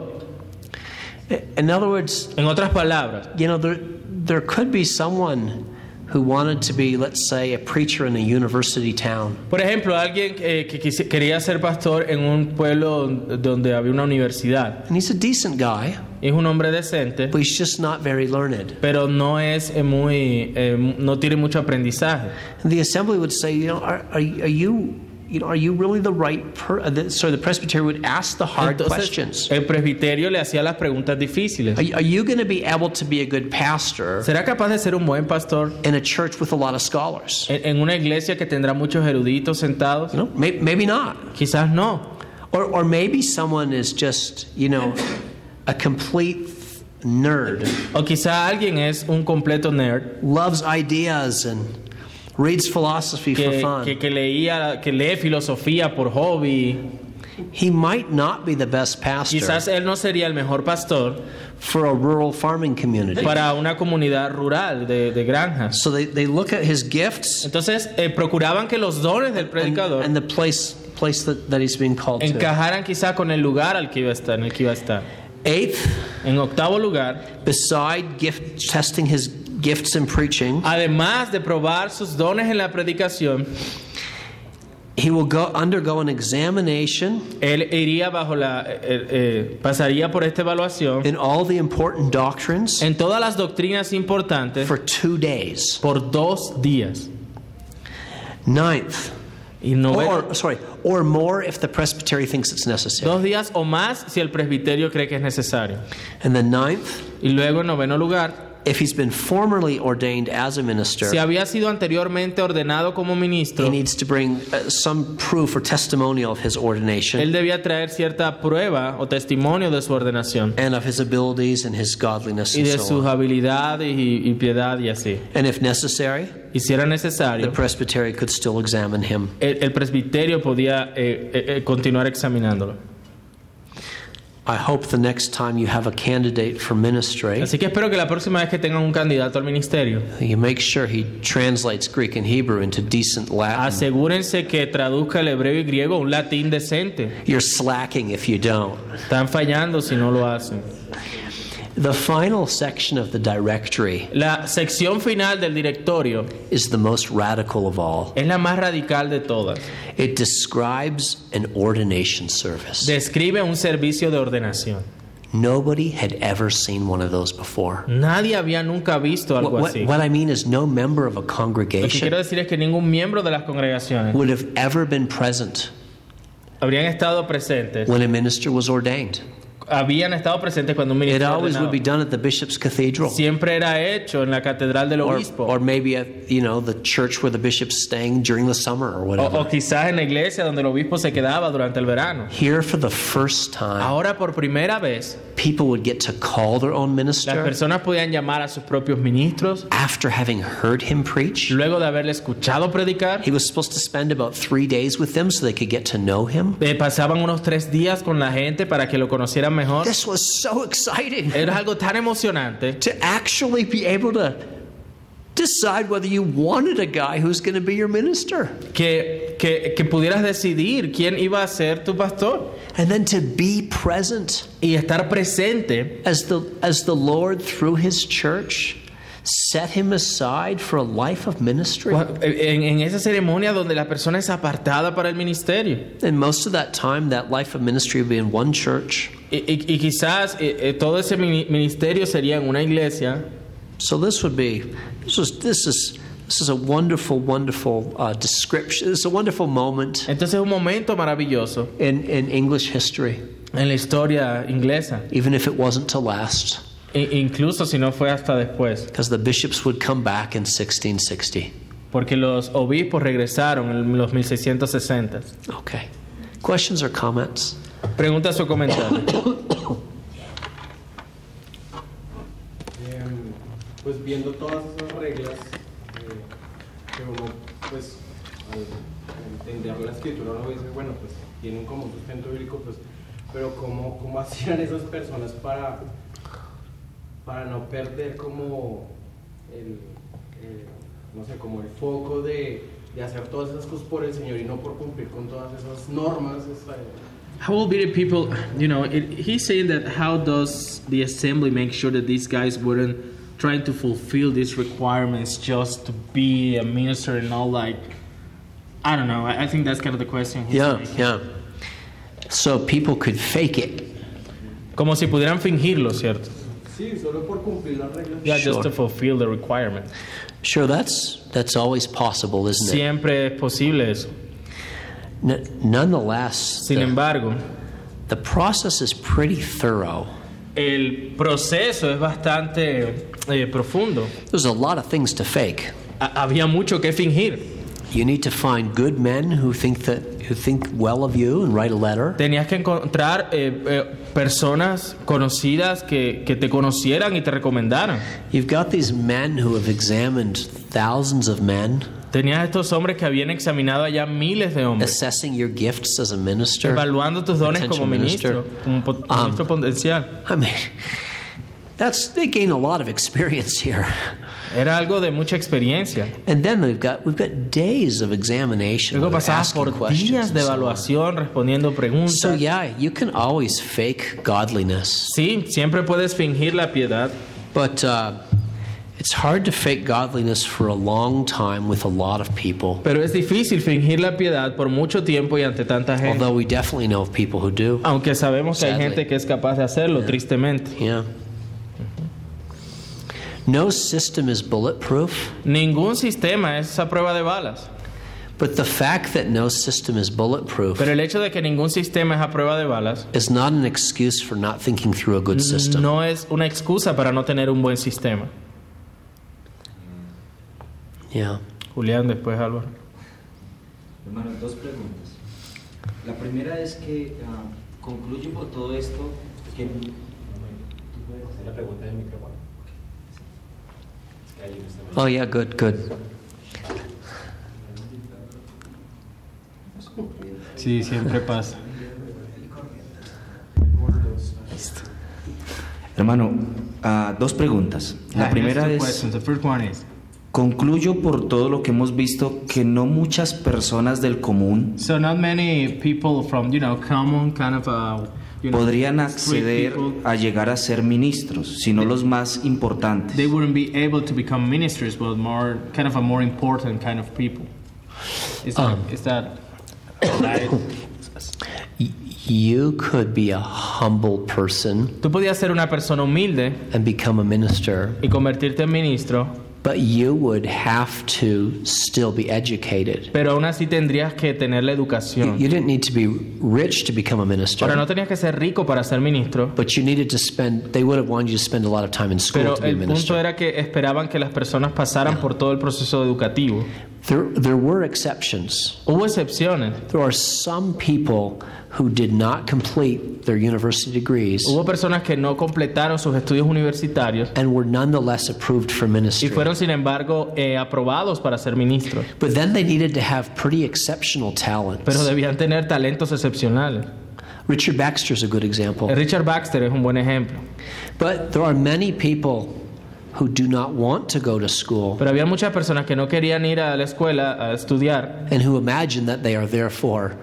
[SPEAKER 2] In other words,
[SPEAKER 1] En otras palabras,
[SPEAKER 2] you know, there, there could be someone who wanted to be, let's say, a preacher in a university town.
[SPEAKER 1] por ejemplo, alguien eh, que quisi- quería ser pastor en un pueblo donde había una universidad.
[SPEAKER 2] And he's a decent guy,
[SPEAKER 1] Es un hombre decente,
[SPEAKER 2] but he's just not very learned.
[SPEAKER 1] pero no es eh, muy, eh, no tiene mucho aprendizaje.
[SPEAKER 2] And the assembly would say, you know, are, are, are you, you know, are you really the right per? uh, the- So the presbytery would ask the hard questions.
[SPEAKER 1] El presbiterio le hacía las preguntas difíciles.
[SPEAKER 2] Are, you- are you going to be able to be a good pastor
[SPEAKER 1] ¿Será capaz de ser un buen pastor
[SPEAKER 2] in a church with a lot of scholars?
[SPEAKER 1] en en una iglesia que tendrá muchos eruditos sentados?
[SPEAKER 2] You know, may, maybe not.
[SPEAKER 1] Quizás no.
[SPEAKER 2] Or, or maybe someone is just, you know, a complete nerd,
[SPEAKER 1] O quizá alguien es un completo nerd
[SPEAKER 2] loves ideas and reads philosophy for
[SPEAKER 1] que,
[SPEAKER 2] fun.
[SPEAKER 1] que, que leía, que lee filosofía por hobby.
[SPEAKER 2] He might not be the best pastor
[SPEAKER 1] Quizás él no sería el mejor pastor
[SPEAKER 2] for a rural farming community.
[SPEAKER 1] para una comunidad rural de, de granjas.
[SPEAKER 2] So they, they look at his gifts
[SPEAKER 1] Entonces eh, procuraban que los dones del predicador
[SPEAKER 2] and the place, place that, that he's being called to.
[SPEAKER 1] quizá con el lugar al que iba a estar, en el que iba a estar.
[SPEAKER 2] Eighth,
[SPEAKER 1] En octavo lugar,
[SPEAKER 2] beside gift, testing his gifts in preaching,
[SPEAKER 1] además de probar sus dones en la predicación,
[SPEAKER 2] he will go undergo an examination
[SPEAKER 1] él iría bajo la, eh, eh, pasaría por esta evaluación
[SPEAKER 2] in all the important doctrines
[SPEAKER 1] en todas las doctrinas importantes
[SPEAKER 2] for two days.
[SPEAKER 1] por dos días.
[SPEAKER 2] Ninth,
[SPEAKER 1] Y noveno,
[SPEAKER 2] or, sorry, or more if the presbytery thinks it's necessary.
[SPEAKER 1] dos días o más si el presbiterio cree que es necesario.
[SPEAKER 2] And the ninth,
[SPEAKER 1] Y luego, en noveno lugar,
[SPEAKER 2] if he's been formerly ordained as a minister,
[SPEAKER 1] si había sido anteriormente ordenado como ministro,
[SPEAKER 2] he needs to bring uh, some proof or testimonial of his ordination
[SPEAKER 1] él debía traer cierta prueba o testimonio de su ordenación
[SPEAKER 2] and of his abilities and his godliness
[SPEAKER 1] y
[SPEAKER 2] and
[SPEAKER 1] de
[SPEAKER 2] so
[SPEAKER 1] sus habilidades y, y piedad y así.
[SPEAKER 2] And if necessary,
[SPEAKER 1] Y si era
[SPEAKER 2] the
[SPEAKER 1] necesario,
[SPEAKER 2] presbytery could still examine him.
[SPEAKER 1] el, el presbiterio podía eh, eh, eh, continuar examinándolo.
[SPEAKER 2] I hope the next time you have a candidate for ministry,
[SPEAKER 1] Así que espero que la próxima vez que tengan un candidato al ministerio,
[SPEAKER 2] you make sure he translates Greek and Hebrew into decent Latin.
[SPEAKER 1] asegúrense que traduzca el hebreo y griego a un latín decente.
[SPEAKER 2] You're slacking if you don't.
[SPEAKER 1] Están fallando si no lo hacen.
[SPEAKER 2] The final section of the directory
[SPEAKER 1] La sección final del directorio
[SPEAKER 2] is the most radical of all.
[SPEAKER 1] es la más radical de todas.
[SPEAKER 2] It describes an ordination service.
[SPEAKER 1] Describe un servicio de ordenación.
[SPEAKER 2] Nobody had ever seen one of those before.
[SPEAKER 1] Nadie había nunca visto
[SPEAKER 2] What,
[SPEAKER 1] algo
[SPEAKER 2] what,
[SPEAKER 1] así.
[SPEAKER 2] what I mean is, no member of a
[SPEAKER 1] Lo que
[SPEAKER 2] congregation
[SPEAKER 1] decir es que ningún miembro de las congregaciones
[SPEAKER 2] would have ever been present
[SPEAKER 1] habrían estado presentes,
[SPEAKER 2] when a minister was ordained.
[SPEAKER 1] Habían estado presentes cuando un
[SPEAKER 2] It
[SPEAKER 1] ministro
[SPEAKER 2] always
[SPEAKER 1] ordenado.
[SPEAKER 2] would be done at the bishop's cathedral.
[SPEAKER 1] siempre era hecho en la catedral del obispo
[SPEAKER 2] or maybe at you know the church where the bishop's staying during the summer or
[SPEAKER 1] o,
[SPEAKER 2] whatever.
[SPEAKER 1] o quizás en la iglesia donde el obispo se quedaba durante el verano.
[SPEAKER 2] Here for the first time,
[SPEAKER 1] Ahora por primera vez
[SPEAKER 2] people would get to call their own
[SPEAKER 1] las personas podían llamar a sus propios ministros
[SPEAKER 2] after having heard him preach.
[SPEAKER 1] luego de haberle escuchado predicar.
[SPEAKER 2] He was supposed to spend about three days with them so they could get to know him.
[SPEAKER 1] Eh, pasaban unos tres días con la gente para que lo conocieran mejor.
[SPEAKER 2] This was so exciting.
[SPEAKER 1] Era algo tan emocionante.
[SPEAKER 2] To actually be able to decide whether you wanted a guy who's going to be your minister.
[SPEAKER 1] Que, que, que pudieras decidir quién iba a ser tu pastor.
[SPEAKER 2] And then to be present
[SPEAKER 1] y estar presente
[SPEAKER 2] as the as the Lord through his church set him aside for a life of ministry.
[SPEAKER 1] en, en esa ceremonia donde la persona es apartada para el ministerio.
[SPEAKER 2] And most of that time, that life of ministry would be in one church.
[SPEAKER 1] Y, y- y quizás eh, eh, todo ese ministerio sería en una iglesia.
[SPEAKER 2] So this would be this was this is this is a wonderful, wonderful uh, description. It's a wonderful moment
[SPEAKER 1] Entonces es un momento maravilloso
[SPEAKER 2] in, in English history,
[SPEAKER 1] en la historia inglesa,
[SPEAKER 2] even if it wasn't to last,
[SPEAKER 1] e- incluso si no fue hasta después,
[SPEAKER 2] because the bishops would come back in 1660.
[SPEAKER 1] porque los obispos regresaron en los 1660.
[SPEAKER 2] Okay. Questions or comments?
[SPEAKER 1] Preguntas o comentarios.
[SPEAKER 3] Em, pues viendo todas esas reglas, eh, que uno, pues, al entender la escritura, uno dice, bueno, pues, tienen como un sustento bíblico, pues, pero ¿cómo, cómo hacían esas personas para, para no perder como el, eh, no sé, como el foco de, de hacer todas esas cosas por el Señor y no por cumplir con todas esas normas
[SPEAKER 1] How will be the people? You know, it, he's saying that how does the assembly make sure that these guys weren't trying to fulfill these requirements just to be a minister and all? Like, I don't know. I, I think that's kind of the question. he's
[SPEAKER 2] Yeah,
[SPEAKER 1] making.
[SPEAKER 2] yeah. So people could fake it.
[SPEAKER 1] Como si pudieran fingirlo, ¿cierto?
[SPEAKER 3] Sí, solo por cumplir las reglas.
[SPEAKER 1] Yeah, just
[SPEAKER 2] Sure.
[SPEAKER 1] to fulfill the requirement.
[SPEAKER 2] Sure, that's that's always possible, isn't it?
[SPEAKER 1] Siempre es posible eso.
[SPEAKER 2] N- nonetheless,
[SPEAKER 1] Sin
[SPEAKER 2] the,
[SPEAKER 1] embargo,
[SPEAKER 2] the process is pretty thorough.
[SPEAKER 1] el proceso es bastante eh, profundo.
[SPEAKER 2] There's a lot of things to fake.
[SPEAKER 1] Ha- había mucho que fingir.
[SPEAKER 2] You need to find good men who think that who think well of you and write a letter.
[SPEAKER 1] Tenías que encontrar eh, eh, personas conocidas que, que te conocieran y te recomendaran.
[SPEAKER 2] You've got these men who have examined thousands of men,
[SPEAKER 1] Tenías estos hombres que habían examinado allá miles de hombres,
[SPEAKER 2] assessing your gifts as a minister.
[SPEAKER 1] evaluando tus dones como ministro,
[SPEAKER 2] minister.
[SPEAKER 1] como
[SPEAKER 2] Um,
[SPEAKER 1] ministro potencial.
[SPEAKER 2] I mean, that's they gain a lot of experience here.
[SPEAKER 1] Era algo de mucha experiencia.
[SPEAKER 2] And then we've got we've got days of examination.
[SPEAKER 1] Luego pasabas por días de evaluación respondiendo preguntas.
[SPEAKER 2] So yeah, you can always fake godliness,
[SPEAKER 1] Sí, siempre puedes fingir la piedad,
[SPEAKER 2] but uh, it's hard to fake godliness for a long time with a lot of people.
[SPEAKER 1] pero es difícil fingir la piedad por mucho tiempo y ante tanta gente.
[SPEAKER 2] Although we definitely know of people who do.
[SPEAKER 1] Aunque sabemos que hay gente que es capaz de hacerlo, tristemente.
[SPEAKER 2] Yeah. No system is bulletproof,
[SPEAKER 1] Ningún sistema es a prueba de balas.
[SPEAKER 2] but the fact that no system is bulletproof
[SPEAKER 1] Pero el hecho de que ningún sistema es a prueba de balas
[SPEAKER 2] is not an excuse for not thinking through a good system.
[SPEAKER 1] no es una excusa para no tener un buen sistema.
[SPEAKER 2] Yeah.
[SPEAKER 1] Julián, después Álvaro.
[SPEAKER 4] Hermano, dos preguntas. La primera es que ah, concluyo por todo esto que... ¿Tú puedes hacer la pregunta del micrófono? Es que ahí no está
[SPEAKER 2] Oh yeah, good, good.
[SPEAKER 1] Sí, siempre pasa.
[SPEAKER 5] Hermano, ah, dos preguntas. La primera es, concluyo por todo lo que hemos visto que no muchas personas del común
[SPEAKER 1] so not many people from, you know, common kind of, uh,
[SPEAKER 5] podrían acceder a llegar a ser ministros, sino los más importantes.
[SPEAKER 1] they wouldn't be able to become ministers, but more, kind of a more important kind of people. Is that,
[SPEAKER 2] Um.
[SPEAKER 1] is that right?
[SPEAKER 2] You could be a humble person
[SPEAKER 1] Tú podías ser una persona humilde
[SPEAKER 2] and become a minister,
[SPEAKER 1] y convertirte en ministro,
[SPEAKER 2] but you would have to still be educated.
[SPEAKER 1] pero aún así tendrías que tener la
[SPEAKER 2] You,
[SPEAKER 1] educación.
[SPEAKER 2] you didn't need to be rich to become a
[SPEAKER 1] Ahora,
[SPEAKER 2] minister,
[SPEAKER 1] no tenías que ser rico para ser ministro,
[SPEAKER 2] but you needed to spend, they would have wanted you to spend a lot of time in school
[SPEAKER 1] pero
[SPEAKER 2] to be a
[SPEAKER 1] el punto
[SPEAKER 2] minister.
[SPEAKER 1] era que esperaban que las personas pasaran por todo el proceso educativo.
[SPEAKER 2] There, there were exceptions.
[SPEAKER 1] Hubo excepciones.
[SPEAKER 2] There are some people who did not complete their university degrees
[SPEAKER 1] Hubo personas que no completaron sus estudios universitarios
[SPEAKER 2] and were nonetheless approved for
[SPEAKER 1] y
[SPEAKER 2] ministry.
[SPEAKER 1] fueron, sin embargo, eh, aprobados para ser ministros.
[SPEAKER 2] But then they needed to have pretty exceptional talents.
[SPEAKER 1] Pero debían tener talentos excepcionales.
[SPEAKER 2] Richard Baxter is a good example.
[SPEAKER 1] Richard Baxter es un buen ejemplo.
[SPEAKER 2] But there are many people who do not want to go to school
[SPEAKER 1] Pero había muchas personas que no querían ir a la escuela a estudiar
[SPEAKER 2] and who imagine that they are therefore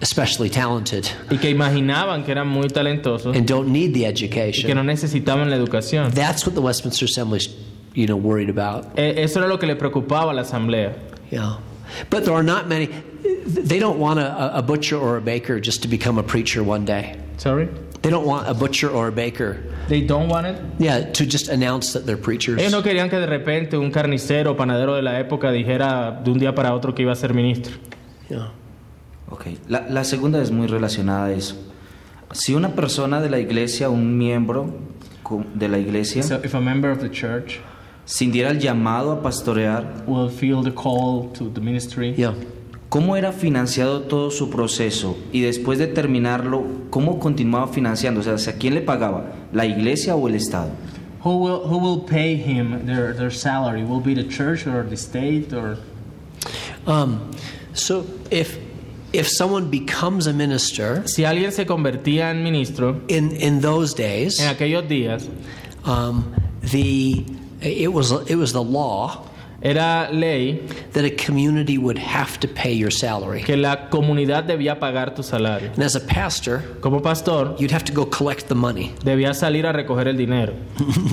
[SPEAKER 2] especially talented
[SPEAKER 1] y que imaginaban que eran muy talentosos
[SPEAKER 2] and don't need the
[SPEAKER 1] y que
[SPEAKER 2] education.
[SPEAKER 1] no necesitaban la educación.
[SPEAKER 2] That's what the Westminster Assembly's, you know, worried about.
[SPEAKER 1] Eso era lo que le preocupaba a la asamblea.
[SPEAKER 2] Yeah. But there are not many they don't want a, a butcher or a baker just to become a preacher one day.
[SPEAKER 1] Sorry?
[SPEAKER 2] They don't want a butcher or a baker,
[SPEAKER 1] They don't want it.
[SPEAKER 2] yeah, to just announce that they're preachers.
[SPEAKER 1] Ellos no querían que de repente un carnicero o panadero de la época dijera de un día para otro que iba a ser ministro.
[SPEAKER 2] Yeah.
[SPEAKER 5] Ok, la, la segunda es muy relacionada a eso. Si una persona de la iglesia, un miembro de la iglesia,
[SPEAKER 1] So if a member of the church
[SPEAKER 5] sintiera el llamado a pastorear,
[SPEAKER 1] will feel the call to the ministry,
[SPEAKER 2] Yeah.
[SPEAKER 5] ¿cómo era financiado todo su proceso? Y después de terminarlo, ¿cómo continuaba financiando? O sea, ¿hacia quién le pagaba? ¿La iglesia o el Estado?
[SPEAKER 1] who will who will pay him their their salary? Will be the church or the state or
[SPEAKER 2] Um, so if if someone becomes a minister
[SPEAKER 1] si alguien se convertía en ministro
[SPEAKER 2] in in those days,
[SPEAKER 1] en aquellos días
[SPEAKER 2] um, the it was it was the law
[SPEAKER 1] Era ley
[SPEAKER 2] that a community would have to pay your salary.
[SPEAKER 1] que la comunidad debía pagar tu salario.
[SPEAKER 2] And as a pastor,
[SPEAKER 1] Como pastor,
[SPEAKER 2] you'd have to go collect the money,
[SPEAKER 1] debías salir a recoger el dinero,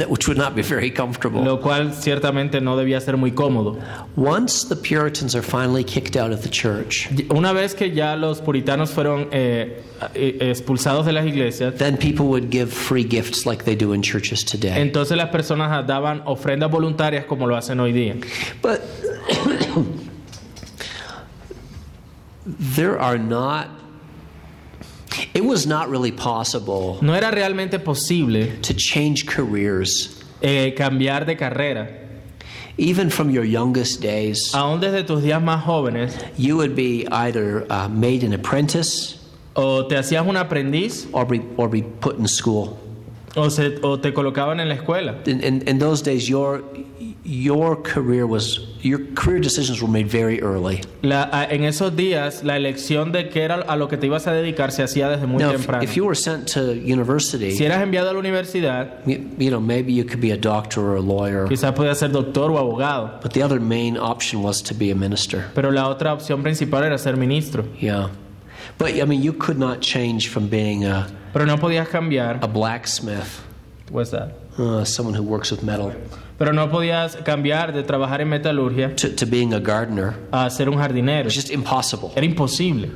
[SPEAKER 2] which would not be very comfortable.
[SPEAKER 1] lo cual ciertamente no debía ser muy cómodo.
[SPEAKER 2] Once the Puritans are finally kicked out of the church,
[SPEAKER 1] Una vez que ya los puritanos fueron eh, eh, expulsados de las iglesias,
[SPEAKER 2] then people would give free gifts like they do in churches today.
[SPEAKER 1] entonces las personas daban ofrendas voluntarias como lo hacen hoy día.
[SPEAKER 2] But there are not, it was not really possible
[SPEAKER 1] No era realmente posible
[SPEAKER 2] to change careers,
[SPEAKER 1] eh, cambiar de carrera.
[SPEAKER 2] even from your youngest days.
[SPEAKER 1] Aún desde tus días más jóvenes,
[SPEAKER 2] You would be either uh, made an apprentice
[SPEAKER 1] o te hacías un aprendiz
[SPEAKER 2] or be, or be put in school.
[SPEAKER 1] O, se- o te colocaban en la escuela.
[SPEAKER 2] In, in, in those days, your, your career was, your career decisions were made very early.
[SPEAKER 1] La- a- en esos días, la elección de qué era a lo que te ibas a dedicar se hacía desde muy
[SPEAKER 2] Now, if,
[SPEAKER 1] temprano.
[SPEAKER 2] if you were sent to university,
[SPEAKER 1] Si eras enviado a la universidad,
[SPEAKER 2] you, you know, maybe you could be a doctor or a lawyer,
[SPEAKER 1] quizás podías ser doctor o abogado,
[SPEAKER 2] but the other main option was to be a minister.
[SPEAKER 1] pero la otra opción principal era ser ministro.
[SPEAKER 2] Yeah. But, I mean, you could not change from being a,
[SPEAKER 1] Pero no podías cambiar,
[SPEAKER 2] a blacksmith,
[SPEAKER 1] what's that?
[SPEAKER 2] uh, someone who works with metal,
[SPEAKER 1] Pero no podías cambiar de trabajar en metalurgia
[SPEAKER 2] to, to being a gardener.
[SPEAKER 1] a ser un jardinero.
[SPEAKER 2] It's just impossible.
[SPEAKER 1] Era imposible.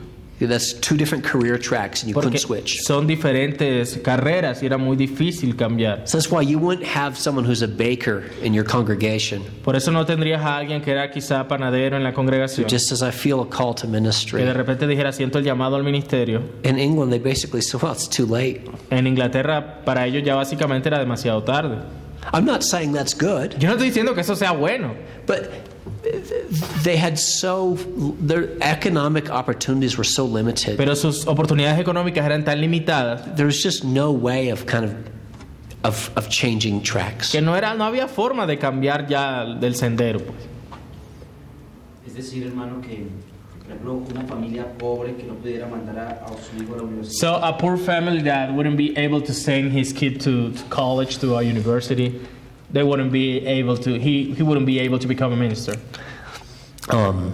[SPEAKER 2] That's two different career tracks, and you couldn't switch.
[SPEAKER 1] son diferentes carreras y era muy difícil cambiar.
[SPEAKER 2] So that's why you wouldn't have someone who's a baker in your congregation
[SPEAKER 1] Por eso no tendrías a alguien que era quizá panadero en la congregación.
[SPEAKER 2] just says, I feel a call to
[SPEAKER 1] que
[SPEAKER 2] ministry.
[SPEAKER 1] de repente dijera siento el llamado al ministerio.
[SPEAKER 2] In England, they basically said, well, it's too late.
[SPEAKER 1] En Inglaterra para ellos ya básicamente era demasiado tarde.
[SPEAKER 2] I'm not saying that's good,
[SPEAKER 1] Yo no estoy diciendo que eso sea bueno,
[SPEAKER 2] but they had so, their economic opportunities were so limited.
[SPEAKER 1] pero sus oportunidades económicas eran tan limitadas
[SPEAKER 2] There was just no way of kind of, of, of changing tracks.
[SPEAKER 1] que no era no había forma de cambiar ya del sendero. pues.
[SPEAKER 5] Es decir, hermano, que por ejemplo una familia pobre que no pudiera mandar a, a su hijo a la universidad.
[SPEAKER 1] So a poor family that wouldn't be able to send his kid to, to college to a university, they wouldn't be able to. He he wouldn't be able to become a minister.
[SPEAKER 2] Um,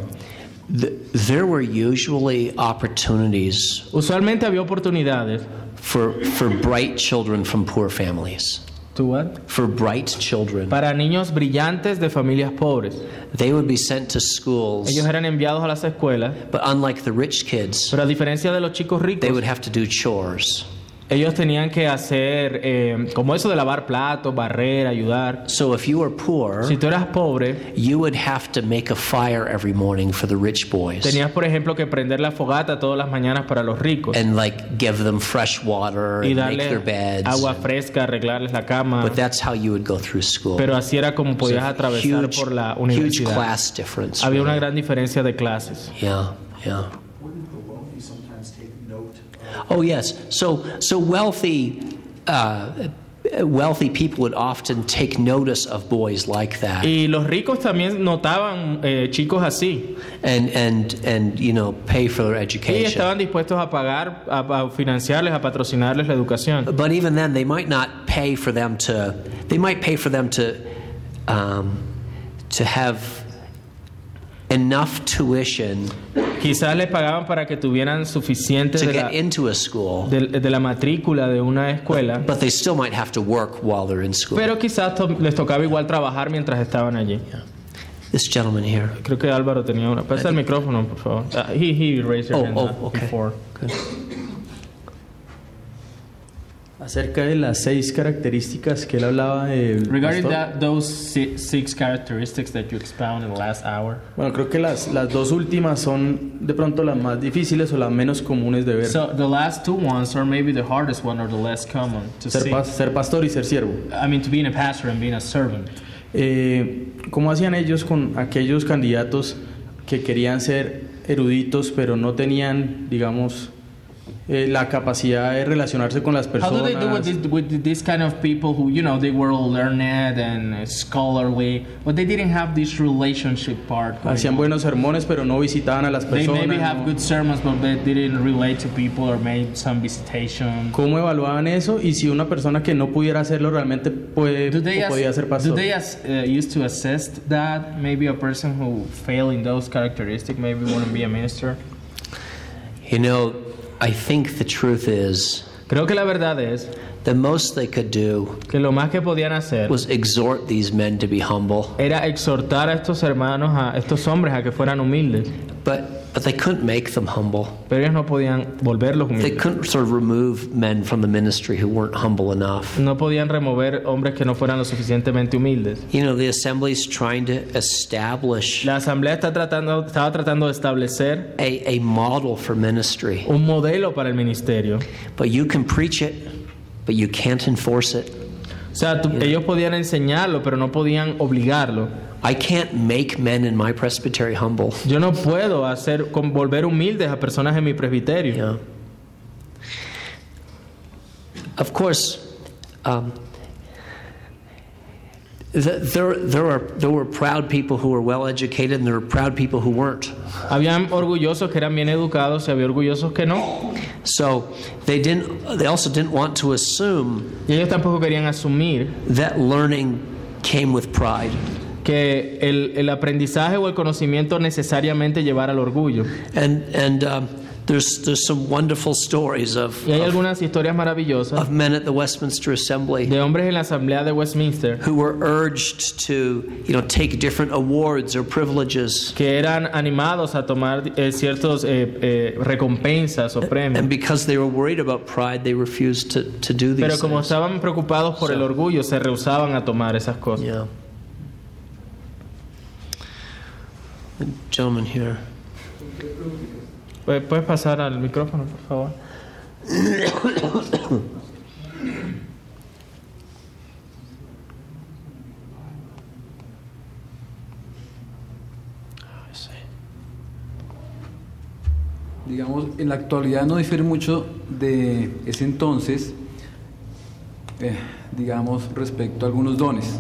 [SPEAKER 2] th- there were usually opportunities
[SPEAKER 1] Usualmente había oportunidades.
[SPEAKER 2] for, for bright children from poor families.
[SPEAKER 1] ¿To what?
[SPEAKER 2] For bright children.
[SPEAKER 1] Para niños brillantes de familias pobres.
[SPEAKER 2] They would be sent to schools,
[SPEAKER 1] Ellos eran enviados a las escuelas,
[SPEAKER 2] but unlike the rich kids,
[SPEAKER 1] pero a diferencia de los chicos ricos, they
[SPEAKER 2] would have to do chores.
[SPEAKER 1] Ellos tenían que hacer eh, como eso de lavar platos, barrer, ayudar.
[SPEAKER 2] So if you were poor,
[SPEAKER 1] Si tú eras pobre,
[SPEAKER 2] you would have to make a fire every morning for the rich boys
[SPEAKER 1] tenías por ejemplo que prender la fogata todas las mañanas para los ricos
[SPEAKER 2] and like give them fresh water
[SPEAKER 1] y
[SPEAKER 2] and make their
[SPEAKER 1] darles
[SPEAKER 2] beds.
[SPEAKER 1] agua fresca, arreglarles la cama.
[SPEAKER 2] But that's how you would go through school.
[SPEAKER 1] Pero así era como podías
[SPEAKER 2] a
[SPEAKER 1] atravesar
[SPEAKER 2] huge,
[SPEAKER 1] por la
[SPEAKER 2] huge
[SPEAKER 1] universidad.
[SPEAKER 2] class difference.
[SPEAKER 1] Había una
[SPEAKER 2] really.
[SPEAKER 1] gran diferencia de clases.
[SPEAKER 2] Yeah, yeah. Oh yes. So so wealthy. Uh, wealthy people would often take notice of boys like that,
[SPEAKER 1] Y los ricos también notaban eh, chicos así
[SPEAKER 2] and and and you know pay for their education.
[SPEAKER 1] y estaban dispuestos a pagar, a, a financiarles, a patrocinarles la educación.
[SPEAKER 2] But even then, they might not pay for them to. They might pay for them to, um, to have enough tuition
[SPEAKER 1] Quizás les pagaban para que tuvieran suficientes
[SPEAKER 2] to
[SPEAKER 1] de la,
[SPEAKER 2] get into a school,
[SPEAKER 1] de, de la matrícula de una escuela,
[SPEAKER 2] but they still might have to work while they're in school.
[SPEAKER 1] pero quizás to- les tocaba igual trabajar mientras estaban allí.
[SPEAKER 2] This gentleman here.
[SPEAKER 1] Creo que Álvaro tenía una. Pasa el micrófono, por favor. Uh, he, he raised your
[SPEAKER 2] Oh,
[SPEAKER 1] hand
[SPEAKER 2] oh,
[SPEAKER 1] uh,
[SPEAKER 2] okay.
[SPEAKER 1] before.
[SPEAKER 2] Good.
[SPEAKER 6] Acerca de las seis características que él hablaba de
[SPEAKER 1] Regarding that, those si- six characteristics that you expound in the last hour.
[SPEAKER 6] Bueno, creo que las, las dos últimas son de pronto las más difíciles o las menos comunes de ver.
[SPEAKER 1] So the last two ones are maybe the hardest one or the less common to
[SPEAKER 6] ser,
[SPEAKER 1] see.
[SPEAKER 6] pas- ser pastor y ser siervo.
[SPEAKER 1] I mean, to being a pastor and being a servant.
[SPEAKER 6] Eh, ¿Cómo hacían ellos con aquellos candidatos que querían ser eruditos pero no tenían, digamos, eh, la capacidad de relacionarse con las
[SPEAKER 1] How
[SPEAKER 6] personas.
[SPEAKER 1] do they do with this, with this kind of people who, you know, they were learned and scholarly, but they didn't have this relationship part?
[SPEAKER 6] Hacían
[SPEAKER 1] on?
[SPEAKER 6] buenos sermones, pero no visitaban a las
[SPEAKER 1] They
[SPEAKER 6] personas.
[SPEAKER 1] maybe have
[SPEAKER 6] no-
[SPEAKER 1] good sermons, but they didn't relate to people or made some visitation.
[SPEAKER 6] ¿Cómo evaluaban eso? Y si una persona que no pudiera hacerlo realmente puede,
[SPEAKER 1] Do they,
[SPEAKER 6] o
[SPEAKER 1] as-
[SPEAKER 6] podía ser
[SPEAKER 1] do
[SPEAKER 6] pastor.
[SPEAKER 1] they as, uh, used to assess that maybe a person who failed in those characteristics maybe wouldn't be a minister?
[SPEAKER 2] You know, I think the truth is
[SPEAKER 1] Creo que la verdad es
[SPEAKER 2] the most they could do
[SPEAKER 1] que lo más que podían hacer
[SPEAKER 2] was exhort these men to be humble,
[SPEAKER 1] era exhortar a estos hermanos, a estos hombres a que fueran humildes,
[SPEAKER 2] but but they couldn't make them humble.
[SPEAKER 1] pero ellos no podían volverlos
[SPEAKER 2] They
[SPEAKER 1] humildes.
[SPEAKER 2] couldn't sort of remove men from the ministry who weren't humble enough.
[SPEAKER 1] No podían remover hombres que no fueran lo suficientemente humildes.
[SPEAKER 2] You know, the assembly's trying to establish
[SPEAKER 1] La asamblea está tratando, estaba tratando de establecer
[SPEAKER 2] a, a model for ministry,
[SPEAKER 1] un modelo para el ministerio.
[SPEAKER 2] but you can preach it, but you can't enforce it.
[SPEAKER 1] O sea, tú- ellos podían enseñarlo, pero no podían obligarlo.
[SPEAKER 2] I can't make men in my presbytery humble.
[SPEAKER 1] Yo no puedo hacer con- volver humildes a personas en mi presbiterio.
[SPEAKER 2] Yeah. Of course, um, th- there, there, are, there were proud people who were well educated, and there were proud people who weren't.
[SPEAKER 1] Habían orgullosos que eran bien educados y había orgullosos que no.
[SPEAKER 2] So they didn't. They also didn't want to assume
[SPEAKER 1] Y ellos tampoco querían asumir
[SPEAKER 2] that learning came with pride.
[SPEAKER 1] Que el, el aprendizaje o el conocimiento necesariamente llevara al orgullo.
[SPEAKER 2] And and um, there's there's some wonderful stories of,
[SPEAKER 1] Y hay algunas historias maravillosas
[SPEAKER 2] of men at the Westminster Assembly
[SPEAKER 1] de hombres en la asamblea de Westminster
[SPEAKER 2] who were urged to you know take different awards or privileges.
[SPEAKER 1] que eran animados a tomar eh, ciertos eh, eh, recompensas o premios.
[SPEAKER 2] And because they were worried about pride, they refused to, to do these
[SPEAKER 1] Pero como
[SPEAKER 2] things.
[SPEAKER 1] estaban preocupados por el orgullo, se rehusaban a tomar esas cosas.
[SPEAKER 2] Yeah. The gentleman here.
[SPEAKER 1] Pu- ¿Puedes pasar al micrófono, por favor?
[SPEAKER 7] digamos, en la actualidad no difiere mucho de ese entonces, eh, digamos, respecto a algunos dones.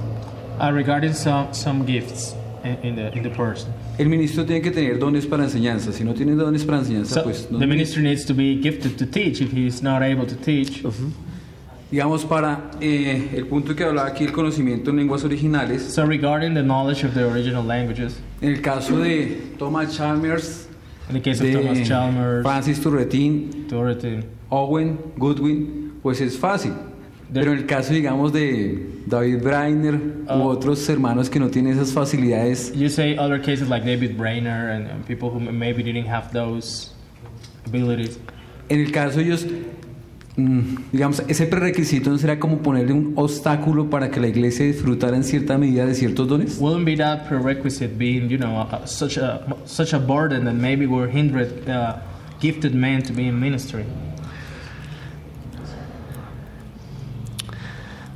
[SPEAKER 1] Uh, regarding some, some gifts in, in, the, in the person.
[SPEAKER 7] El ministro tiene que tener dones para enseñanza. Si no tiene dones para enseñanza,
[SPEAKER 1] So
[SPEAKER 7] pues no.
[SPEAKER 1] the minister needs to be gifted to teach if he's not able to teach.
[SPEAKER 7] Digamos, para eh, el punto que hablaba aquí, el conocimiento en lenguas originales,
[SPEAKER 1] So regarding the knowledge of the original languages,
[SPEAKER 7] en el caso de Thomas Chalmers,
[SPEAKER 1] in the case of
[SPEAKER 7] de
[SPEAKER 1] Thomas Chalmers,
[SPEAKER 7] Francis Turretin,
[SPEAKER 1] Dorothy,
[SPEAKER 7] Owen, Goodwin, pues es fácil. Pero en el caso, digamos, de David Brainer
[SPEAKER 1] Ah.
[SPEAKER 7] u otros hermanos que no tienen esas facilidades,
[SPEAKER 1] you say other cases like David Brainer and, and people who maybe didn't have those abilities.
[SPEAKER 7] en el caso de ellos, mm, digamos, ese prerequisito no será como ponerle un obstáculo para que la iglesia disfrutara en cierta medida de ciertos dones.
[SPEAKER 1] Wouldn't be that prerequisite being, you know, a, such a such a burden that maybe will hinder uh, gifted men to be in ministry?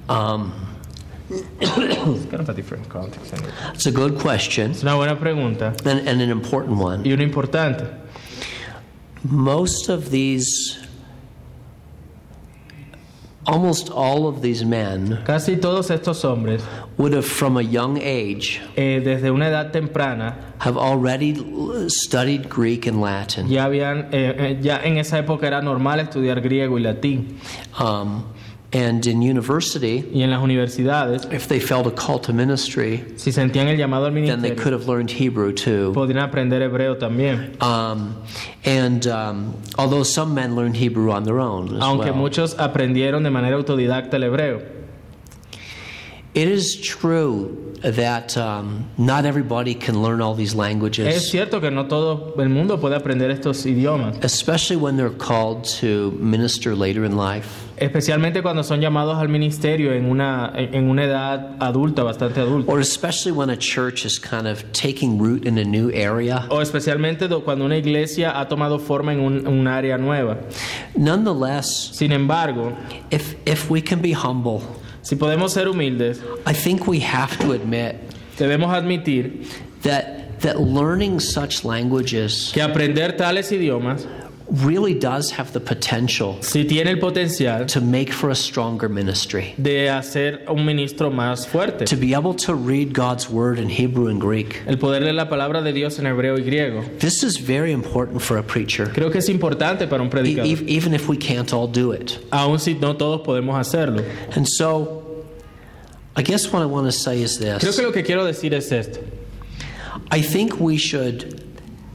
[SPEAKER 2] Um,
[SPEAKER 1] It's kind of a different context. Anyway.
[SPEAKER 2] it's a good question
[SPEAKER 1] Es una buena pregunta
[SPEAKER 2] and, and an important one.
[SPEAKER 1] y una importante.
[SPEAKER 2] Most of these, almost all of these men,
[SPEAKER 1] Casi todos estos hombres,
[SPEAKER 2] would have, from a young age,
[SPEAKER 1] eh, desde una edad temprana,
[SPEAKER 2] have already l- studied Greek and Latin.
[SPEAKER 1] ya habían, eh, eh, ya en esa época era normal estudiar griego y latín.
[SPEAKER 2] Um, and in university,
[SPEAKER 1] Y en las universidades,
[SPEAKER 2] if they felt a call to ministry,
[SPEAKER 1] si sentían el llamado al
[SPEAKER 2] then they could
[SPEAKER 1] ministerio,
[SPEAKER 2] have learned Hebrew too.
[SPEAKER 1] podrían aprender hebreo también.
[SPEAKER 2] Um, and um, although some men learned Hebrew on their own, as
[SPEAKER 1] Aunque
[SPEAKER 2] well.
[SPEAKER 1] muchos aprendieron de manera autodidacta el hebreo.
[SPEAKER 2] It is true that um, not everybody can learn all these languages.
[SPEAKER 1] Es cierto que no todo el mundo puede aprender estos idiomas,
[SPEAKER 2] especially when they're called to minister later in life.
[SPEAKER 1] especialmente cuando son llamados al ministerio en una, en una edad adulta, bastante adulta.
[SPEAKER 2] Or especially when a church is kind of taking root in a new area.
[SPEAKER 1] O especialmente do- cuando una iglesia ha tomado forma en un, un área nueva.
[SPEAKER 2] Nonetheless,
[SPEAKER 1] Sin embargo,
[SPEAKER 2] if, if we can be humble,
[SPEAKER 1] si podemos ser humildes,
[SPEAKER 2] I think we have to admit
[SPEAKER 1] debemos admitir
[SPEAKER 2] that, that learning such languages
[SPEAKER 1] que aprender tales idiomas
[SPEAKER 2] really does have the potential
[SPEAKER 1] si tiene el potencial
[SPEAKER 2] to make for a stronger ministry.
[SPEAKER 1] de hacer un ministro más fuerte.
[SPEAKER 2] To be able to read God's word in Hebrew and Greek.
[SPEAKER 1] El poder de la palabra de Dios en hebreo y griego.
[SPEAKER 2] This is very important for a preacher.
[SPEAKER 1] Creo que es importante para un predicador.
[SPEAKER 2] e- even if we can't all do it.
[SPEAKER 1] Aun si no todos podemos hacerlo.
[SPEAKER 2] And so, I guess what I want to say is
[SPEAKER 1] Creo
[SPEAKER 2] this
[SPEAKER 1] que lo que quiero decir es esto.
[SPEAKER 2] I think we should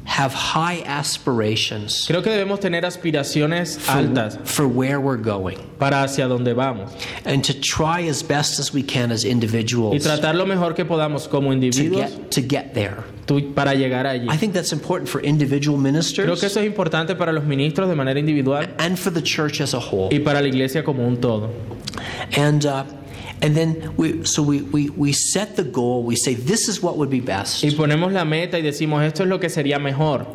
[SPEAKER 2] have high aspirations
[SPEAKER 1] Creo que debemos tener aspiraciones altas
[SPEAKER 2] for, for where we're going
[SPEAKER 1] para hacia donde vamos
[SPEAKER 2] and to try as best as we can as individuals y
[SPEAKER 1] tratar lo mejor que podamos como
[SPEAKER 2] to
[SPEAKER 1] individuos
[SPEAKER 2] get, to get there.
[SPEAKER 1] tú- para llegar allí.
[SPEAKER 2] I think that's important for individual
[SPEAKER 1] Creo que eso es importante para los ministros de manera individual
[SPEAKER 2] and for the church as a whole.
[SPEAKER 1] y para la iglesia como un todo.
[SPEAKER 2] And uh, and then we so we, we we set the goal. We say this is what would be best.
[SPEAKER 1] Y ponemos la meta y decimos esto es lo que sería mejor.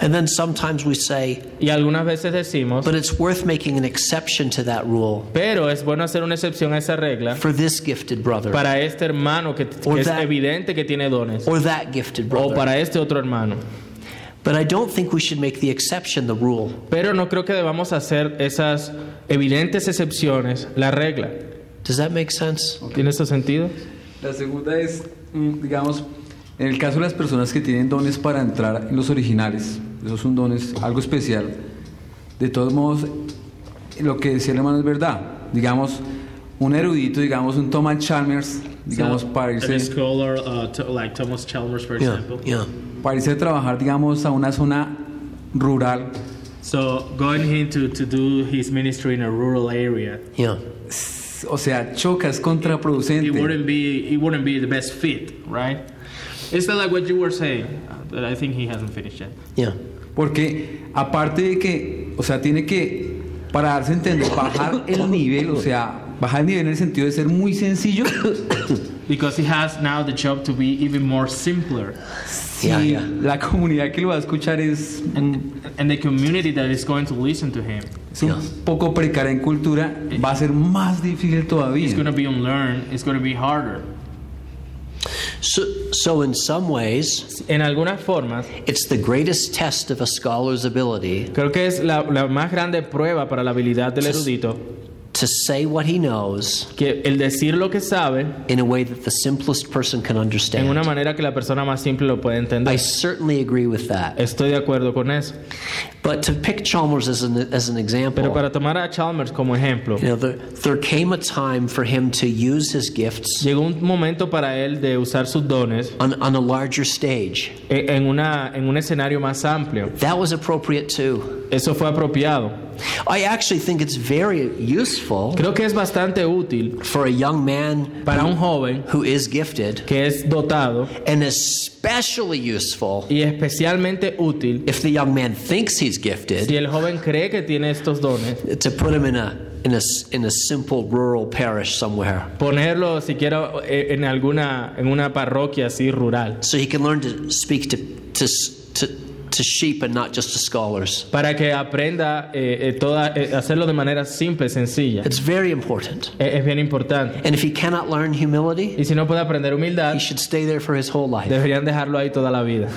[SPEAKER 2] And then sometimes we say,
[SPEAKER 1] Y algunas veces decimos,
[SPEAKER 2] but it's worth making an exception to that rule
[SPEAKER 1] pero es bueno hacer una excepción a esa regla
[SPEAKER 2] for this gifted brother
[SPEAKER 1] para este hermano que, es
[SPEAKER 2] that-
[SPEAKER 1] evidente que tiene dones
[SPEAKER 2] or that gifted
[SPEAKER 1] o
[SPEAKER 2] brother.
[SPEAKER 1] para este otro hermano.
[SPEAKER 2] But I don't think we should make the exception the rule.
[SPEAKER 1] Pero no creo que debamos hacer esas evidentes excepciones la regla.
[SPEAKER 2] Does that make sense?
[SPEAKER 1] ¿Tiene ese sentido?
[SPEAKER 7] La segunda es, mm, digamos, en el caso de las personas que tienen dones para entrar en los originales, esos son dones algo especial. De todos modos, lo que decía el hermano es verdad. Digamos, un erudito, digamos, un Thomas Chalmers, digamos, para irse,
[SPEAKER 1] scholar like Thomas Chalmers, for
[SPEAKER 2] Yeah, yeah.
[SPEAKER 7] para irse a trabajar, digamos, a una zona rural,
[SPEAKER 1] So going him to, to do his ministry in a rural area,
[SPEAKER 2] Yeah.
[SPEAKER 7] O sea, choca, es contraproducente.
[SPEAKER 1] it wouldn't be it wouldn't be the best fit, right? It's not like what you were saying. uh, But I think he hasn't finished yet.
[SPEAKER 2] Yeah.
[SPEAKER 7] Porque aparte de que, o sea, tiene que, para darse a entender, bajar el nivel, o sea, bajar el nivel en el sentido de ser muy sencillo,
[SPEAKER 1] Because he has now the job to be even more simpler,
[SPEAKER 7] si
[SPEAKER 2] Yeah, yeah.
[SPEAKER 7] la comunidad que lo va a escuchar es,
[SPEAKER 1] and and the community that is going to listen to him
[SPEAKER 7] es un poco precaria en cultura, va a ser más difícil todavía.
[SPEAKER 1] going to be unlearned. It's going to be harder.
[SPEAKER 2] So, so in some ways,
[SPEAKER 1] En algunas formas,
[SPEAKER 2] it's the greatest test of a scholar's ability
[SPEAKER 1] creo que es la, la más grande prueba para la habilidad del erudito
[SPEAKER 2] to say what he knows
[SPEAKER 1] que el decir lo que sabe
[SPEAKER 2] in a way that the simplest person can understand.
[SPEAKER 1] en una manera que la persona más simple lo puede entender.
[SPEAKER 2] I certainly agree with that.
[SPEAKER 1] Estoy de acuerdo con eso.
[SPEAKER 2] But to pick Chalmers as an, as an example, Pero
[SPEAKER 1] para tomar a Chalmers como ejemplo,
[SPEAKER 2] you know, there, there came a time for him to use his gifts
[SPEAKER 1] llegó un momento para él de usar sus dones
[SPEAKER 2] on, on a larger stage.
[SPEAKER 1] e- en, una, en un escenario más amplio.
[SPEAKER 2] That was appropriate too.
[SPEAKER 1] Eso fue apropiado.
[SPEAKER 2] I actually think it's very useful
[SPEAKER 1] Creo que es bastante útil
[SPEAKER 2] for a young man
[SPEAKER 1] para un joven
[SPEAKER 2] who is gifted,
[SPEAKER 1] que es dotado
[SPEAKER 2] and especially useful
[SPEAKER 1] y especialmente útil
[SPEAKER 2] if the young man thinks he's
[SPEAKER 1] si
[SPEAKER 2] gifted
[SPEAKER 1] el joven cree que tiene estos dones.
[SPEAKER 2] to put him in a in a s- in a simple rural parish somewhere
[SPEAKER 1] Ponerlo siquiera eh, en alguna en una parroquia así rural
[SPEAKER 2] so he can learn to speak to to, sheep and not just to scholars.
[SPEAKER 1] para que aprenda eh, eh, toda, eh, hacerlo de manera simple, sencilla.
[SPEAKER 2] It's very important.
[SPEAKER 1] Eh, es bien importante.
[SPEAKER 2] And if he cannot learn humility,
[SPEAKER 1] Y si no puede aprender humildad,
[SPEAKER 2] he should stay there for his whole life.
[SPEAKER 1] deberían dejarlo ahí toda la vida.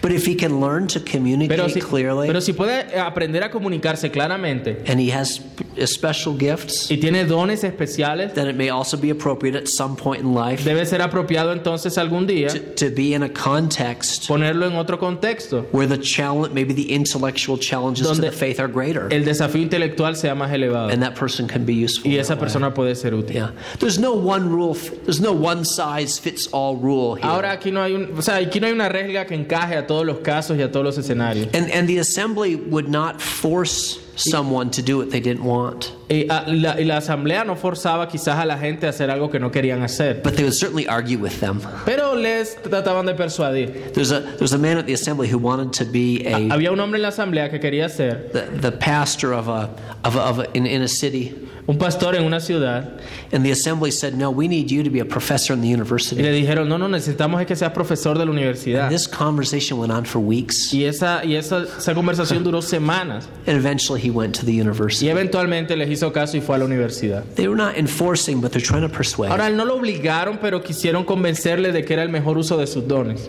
[SPEAKER 2] But if he can learn to communicate
[SPEAKER 1] Pero si,
[SPEAKER 2] clearly
[SPEAKER 1] pero si puede aprender a comunicarse claramente
[SPEAKER 2] and he has special gifts,
[SPEAKER 1] y tiene dones especiales,
[SPEAKER 2] then it may also be appropriate at some point in life
[SPEAKER 1] debe ser apropiado entonces algún día
[SPEAKER 2] to, to be in a context
[SPEAKER 1] ponerlo en otro contexto.
[SPEAKER 2] where the challenge, maybe the intellectual challenges to the faith are greater,
[SPEAKER 1] El desafío intelectual sea más elevado
[SPEAKER 2] and that person can be useful.
[SPEAKER 1] y esa
[SPEAKER 2] way.
[SPEAKER 1] persona puede ser útil.
[SPEAKER 2] Yeah, there's no one rule. There's no one size fits all rule here.
[SPEAKER 1] Ahora aquí no hay un, o sea, aquí no hay una regla que encaje a todos los casos y a todos los escenarios.
[SPEAKER 2] and and the assembly would not force someone to do what they didn't want,
[SPEAKER 1] Y, ah, la, y la asamblea no forzaba quizás a la gente a hacer algo que no querían hacer,
[SPEAKER 2] but they would certainly argue with them.
[SPEAKER 1] pero les trataban de persuadir.
[SPEAKER 2] There's a there's a man at the assembly who wanted to be a
[SPEAKER 1] Había un hombre en la asamblea que quería ser
[SPEAKER 2] the, the pastor of a of a, of a, in, in a city,
[SPEAKER 1] un pastor en una ciudad
[SPEAKER 2] and the assembly said, "No, we need you to be a professor in the
[SPEAKER 1] y
[SPEAKER 2] university."
[SPEAKER 1] le dijeron, no, no, necesitamos es que seas profesor de la universidad.
[SPEAKER 2] And this conversation went on for weeks,
[SPEAKER 1] Y esa, y esa, esa conversación duró semanas.
[SPEAKER 2] and eventually he went to the
[SPEAKER 1] Y
[SPEAKER 2] university.
[SPEAKER 1] eventualmente les hizo caso y fue a la universidad.
[SPEAKER 2] They were not enforcing, but they're trying to persuade.
[SPEAKER 1] Ahora, no lo obligaron, pero quisieron convencerle de que era el mejor uso de sus dones.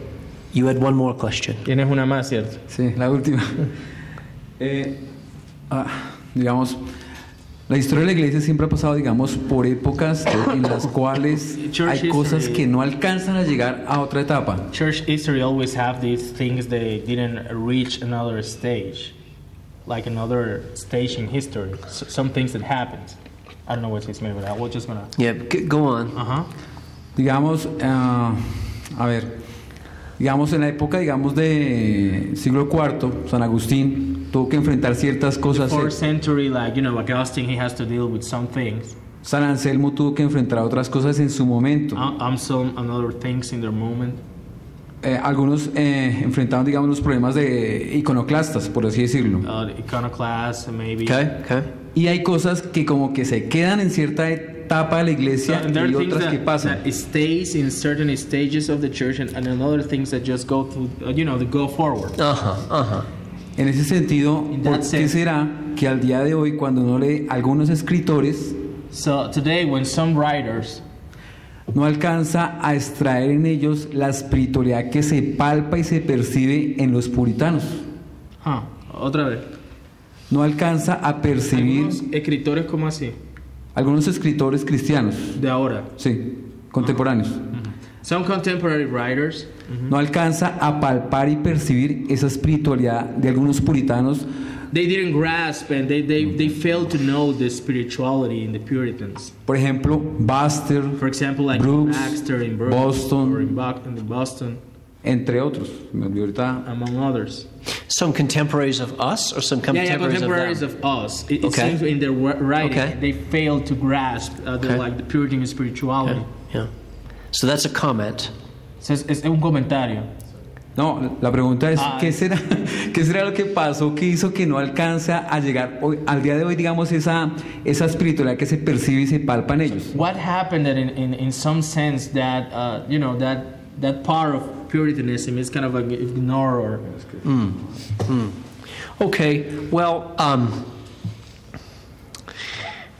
[SPEAKER 2] You had one more question.
[SPEAKER 1] Tienes una más, ¿cierto?
[SPEAKER 7] Sí, la última. Eh, ah, digamos, la historia de la iglesia siempre ha pasado, digamos, por épocas en las cuales
[SPEAKER 1] Church
[SPEAKER 7] hay cosas
[SPEAKER 1] history.
[SPEAKER 7] que no alcanzan a llegar a otra etapa.
[SPEAKER 1] Church history always have these things they didn't reach another stage, like another stage in history. S some things that happened. I don't know what he's meant with that. We're just gonna.
[SPEAKER 2] Yeah, g- go on.
[SPEAKER 1] Uh huh.
[SPEAKER 7] Digamos, ah, a ver, digamos en la época, digamos, de siglo IV, San Agustín tuvo que enfrentar ciertas cosas.
[SPEAKER 1] Fourth century, like you know, Augustine, he has to deal with some things.
[SPEAKER 7] San Anselmo tuvo que enfrentar otras cosas en su momento.
[SPEAKER 1] Uh, um, some another things in their moment.
[SPEAKER 7] Eh, algunos eh, enfrentaban, digamos, los problemas de iconoclastas, por así decirlo.
[SPEAKER 1] Uh, iconoclast, maybe.
[SPEAKER 2] Okay, okay.
[SPEAKER 7] Y hay cosas que como que se quedan en cierta etapa de la
[SPEAKER 1] So,
[SPEAKER 7] iglesia
[SPEAKER 1] and there
[SPEAKER 7] y
[SPEAKER 1] are things
[SPEAKER 7] otras que
[SPEAKER 1] that,
[SPEAKER 7] pasan.
[SPEAKER 1] that stays in certain stages of the church, and, and another things that just go through, uh, you know, they go forward.
[SPEAKER 2] Uh huh, uh huh.
[SPEAKER 7] En ese sentido,
[SPEAKER 1] In
[SPEAKER 7] ¿por
[SPEAKER 1] that
[SPEAKER 7] qué
[SPEAKER 1] sense.
[SPEAKER 7] será que al día de hoy cuando uno lee algunos escritores
[SPEAKER 1] So today, when some writers
[SPEAKER 7] no alcanza a extraer en ellos la espiritualidad que se palpa y se percibe en los puritanos?
[SPEAKER 1] Huh. Otra vez.
[SPEAKER 7] No alcanza a percibir
[SPEAKER 1] Algunos escritores como así,
[SPEAKER 7] algunos escritores cristianos,
[SPEAKER 1] de ahora.
[SPEAKER 7] sí, contemporáneos.
[SPEAKER 1] Some contemporary writers,
[SPEAKER 7] No alcanza a palpar y percibir esa espiritualidad de algunos puritanos
[SPEAKER 1] they didn't grasp and they, they, they failed to know the spirituality in the Puritans.
[SPEAKER 7] Por ejemplo, Buster,
[SPEAKER 1] For example, like
[SPEAKER 7] Brooks,
[SPEAKER 1] Baxter in Brooklyn
[SPEAKER 7] Boston.
[SPEAKER 1] or in, Bo- in Boston,
[SPEAKER 7] entre otros. Me olvidé ahorita.
[SPEAKER 1] among others.
[SPEAKER 2] Some contemporaries of us or some
[SPEAKER 1] Yeah, yeah,
[SPEAKER 2] contemporaries,
[SPEAKER 1] contemporaries
[SPEAKER 2] of them?
[SPEAKER 1] of us. It, it
[SPEAKER 2] Okay.
[SPEAKER 1] seems in their writing
[SPEAKER 2] Okay.
[SPEAKER 1] they failed to grasp uh, the,
[SPEAKER 2] Okay.
[SPEAKER 1] like the Puritan spirituality.
[SPEAKER 2] Okay, yeah. So that's a comment.
[SPEAKER 1] So es, es un comentario.
[SPEAKER 7] No, la pregunta es,
[SPEAKER 1] Ah.
[SPEAKER 7] ¿qué, será, ¿qué será lo que pasó que hizo que no alcanza a llegar hoy, al día de hoy, digamos, esa, esa espiritualidad que se percibe y se palpa en ellos?
[SPEAKER 1] What happened that in, in, in some sense that uh, you know that that part of Puritanism is kind of like ignored or
[SPEAKER 2] Okay, well, um,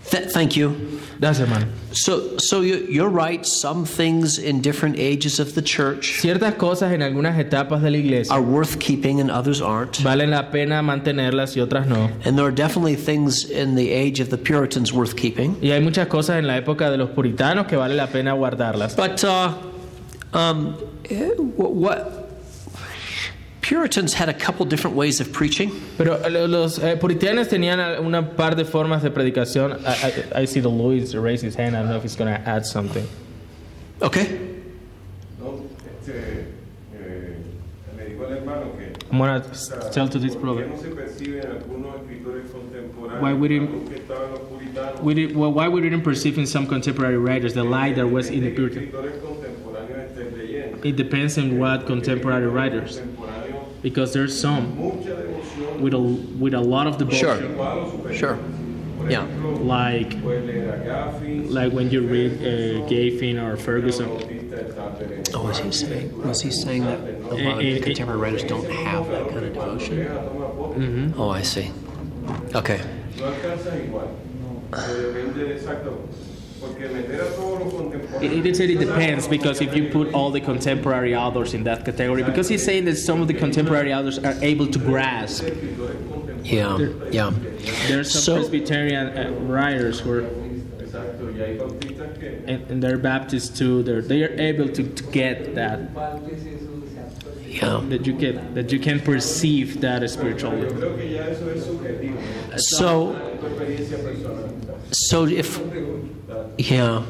[SPEAKER 2] th- thank you.
[SPEAKER 1] that's it, man.
[SPEAKER 2] So, so you, you're right. Some things in different ages of the church
[SPEAKER 1] Ciertas cosas en algunas etapas de la iglesia
[SPEAKER 2] are worth keeping and others aren't.
[SPEAKER 1] valen la pena mantenerlas y otras no.
[SPEAKER 2] And there are definitely things in the age of the Puritans worth keeping.
[SPEAKER 1] Y hay muchas cosas en la época de los puritanos que vale la pena guardarlas.
[SPEAKER 2] But uh, um, eh, wh- what Puritans had a couple different ways of preaching.
[SPEAKER 1] Pero eh, los eh, puritanos tenían una par de formas de predicación. I, I, I see the Louis raise his hand. I don't know if he's going to add something.
[SPEAKER 2] Okay.
[SPEAKER 8] No, este, eh, me dijo el hermano que
[SPEAKER 1] I'm going to tell to this
[SPEAKER 8] ¿por
[SPEAKER 1] brother.
[SPEAKER 8] no se perciben algunos escritores contemporáneos
[SPEAKER 1] Why we didn't-
[SPEAKER 8] que estaban los puritanos?
[SPEAKER 1] We did, well, why we didn't perceive in some contemporary writers the light that was in the
[SPEAKER 8] ¿Qué
[SPEAKER 1] Puritan?
[SPEAKER 8] escritores contemporáneos estés leyendo?
[SPEAKER 1] It depends on what contemporary writers, because there's some with a with a lot of devotion,
[SPEAKER 2] Sure.
[SPEAKER 8] igual o superior.
[SPEAKER 2] Sure. Yeah.
[SPEAKER 1] like
[SPEAKER 8] puedes leer a Gaffin,
[SPEAKER 1] like when you read uh, Gaffin or Ferguson.
[SPEAKER 8] Bautista de Tatter en
[SPEAKER 2] Oh, was he saying? Was he saying that a lot of
[SPEAKER 1] Eh, eh,
[SPEAKER 2] contemporary writers don't have that kind of devotion?
[SPEAKER 8] Deja tomar poco.
[SPEAKER 2] Oh, I see. Okay.
[SPEAKER 1] It, it said it depends because if you put all the contemporary authors in that category, because he's saying that some of the contemporary authors are able to grasp.
[SPEAKER 2] Yeah. Yeah.
[SPEAKER 1] There's some
[SPEAKER 2] So-
[SPEAKER 1] Presbyterian uh, writers who are,
[SPEAKER 8] Exacto, y hay
[SPEAKER 1] and, and they're Baptists too. They're they are able to, to get that
[SPEAKER 2] Yeah.
[SPEAKER 1] that you get that you can perceive that spirituality.
[SPEAKER 8] creo que ya eso es subjetivo.
[SPEAKER 2] So,
[SPEAKER 8] Tu experiencia personal.
[SPEAKER 2] so if, yeah.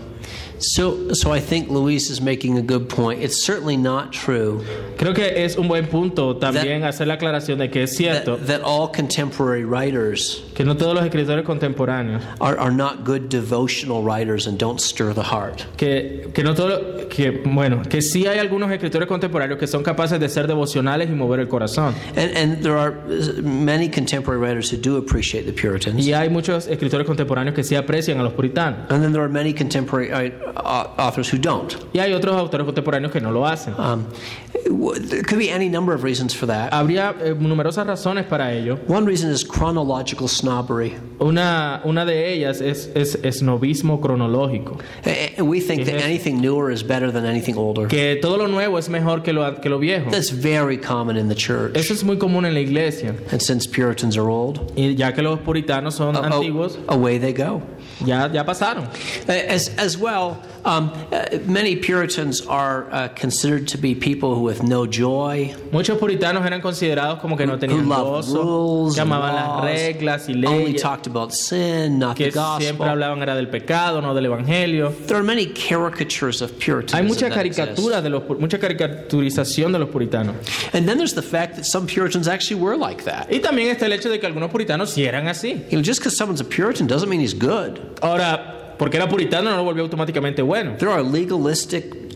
[SPEAKER 2] So, so I think Luis is making a good point. It's certainly not true
[SPEAKER 1] Creo que es un buen punto también hacer la aclaración de que es cierto
[SPEAKER 2] that, that all contemporary writers
[SPEAKER 1] que no todos los escritores contemporáneos,
[SPEAKER 2] are, are not good devotional writers and don't stir the heart.
[SPEAKER 1] que, que no todo, que bueno, que sí hay algunos escritores contemporáneos que son capaces de ser devocionales y mover el corazón.
[SPEAKER 2] And, and there are many contemporary writers who do appreciate the Puritans.
[SPEAKER 1] Y hay muchos escritores contemporáneos que sí aprecian a los puritanos.
[SPEAKER 2] And then there are many contemporary uh, authors who don't.
[SPEAKER 1] Y hay otros autores contemporáneos que no lo hacen.
[SPEAKER 2] Um, there could be any number of reasons for that.
[SPEAKER 1] Habría eh, numerosas razones para ello.
[SPEAKER 2] One reason is chronological snobbery.
[SPEAKER 1] Una, una de ellas es, es esnovismo cronológico.
[SPEAKER 2] Eh, We think that anything newer is better than anything older.
[SPEAKER 1] Que todo lo nuevo es mejor que lo, que lo viejo.
[SPEAKER 2] That's very common in the church.
[SPEAKER 1] Eso es muy común en la iglesia.
[SPEAKER 2] And since Puritans are old,
[SPEAKER 1] Y ya que los puritanos son
[SPEAKER 2] a-
[SPEAKER 1] antiguos,
[SPEAKER 2] away they go.
[SPEAKER 1] Ya, ya pasaron.
[SPEAKER 2] As, as well, um, uh, many Puritans are uh, considered to be people with no joy,
[SPEAKER 1] Muchos puritanos eran considerados como que no tenían gozo,
[SPEAKER 2] rules,
[SPEAKER 1] que amaban las
[SPEAKER 2] laws,
[SPEAKER 1] reglas y
[SPEAKER 2] only talked about sin, not the
[SPEAKER 1] que siempre hablaban era del pecado, no del evangelio.
[SPEAKER 2] There are many caricatures of Puritans.
[SPEAKER 1] Hay
[SPEAKER 2] Puritanism
[SPEAKER 1] mucha caricatura de los mucha caricaturización de los puritanos.
[SPEAKER 2] And then there's the fact that some Puritans actually were like that.
[SPEAKER 1] Y también está el hecho de que algunos puritanos sí eran así.
[SPEAKER 2] You know, just because someone's a Puritan doesn't mean he's good.
[SPEAKER 1] Ahora, porque era puritano no lo volvió automáticamente bueno.
[SPEAKER 2] There are legalistic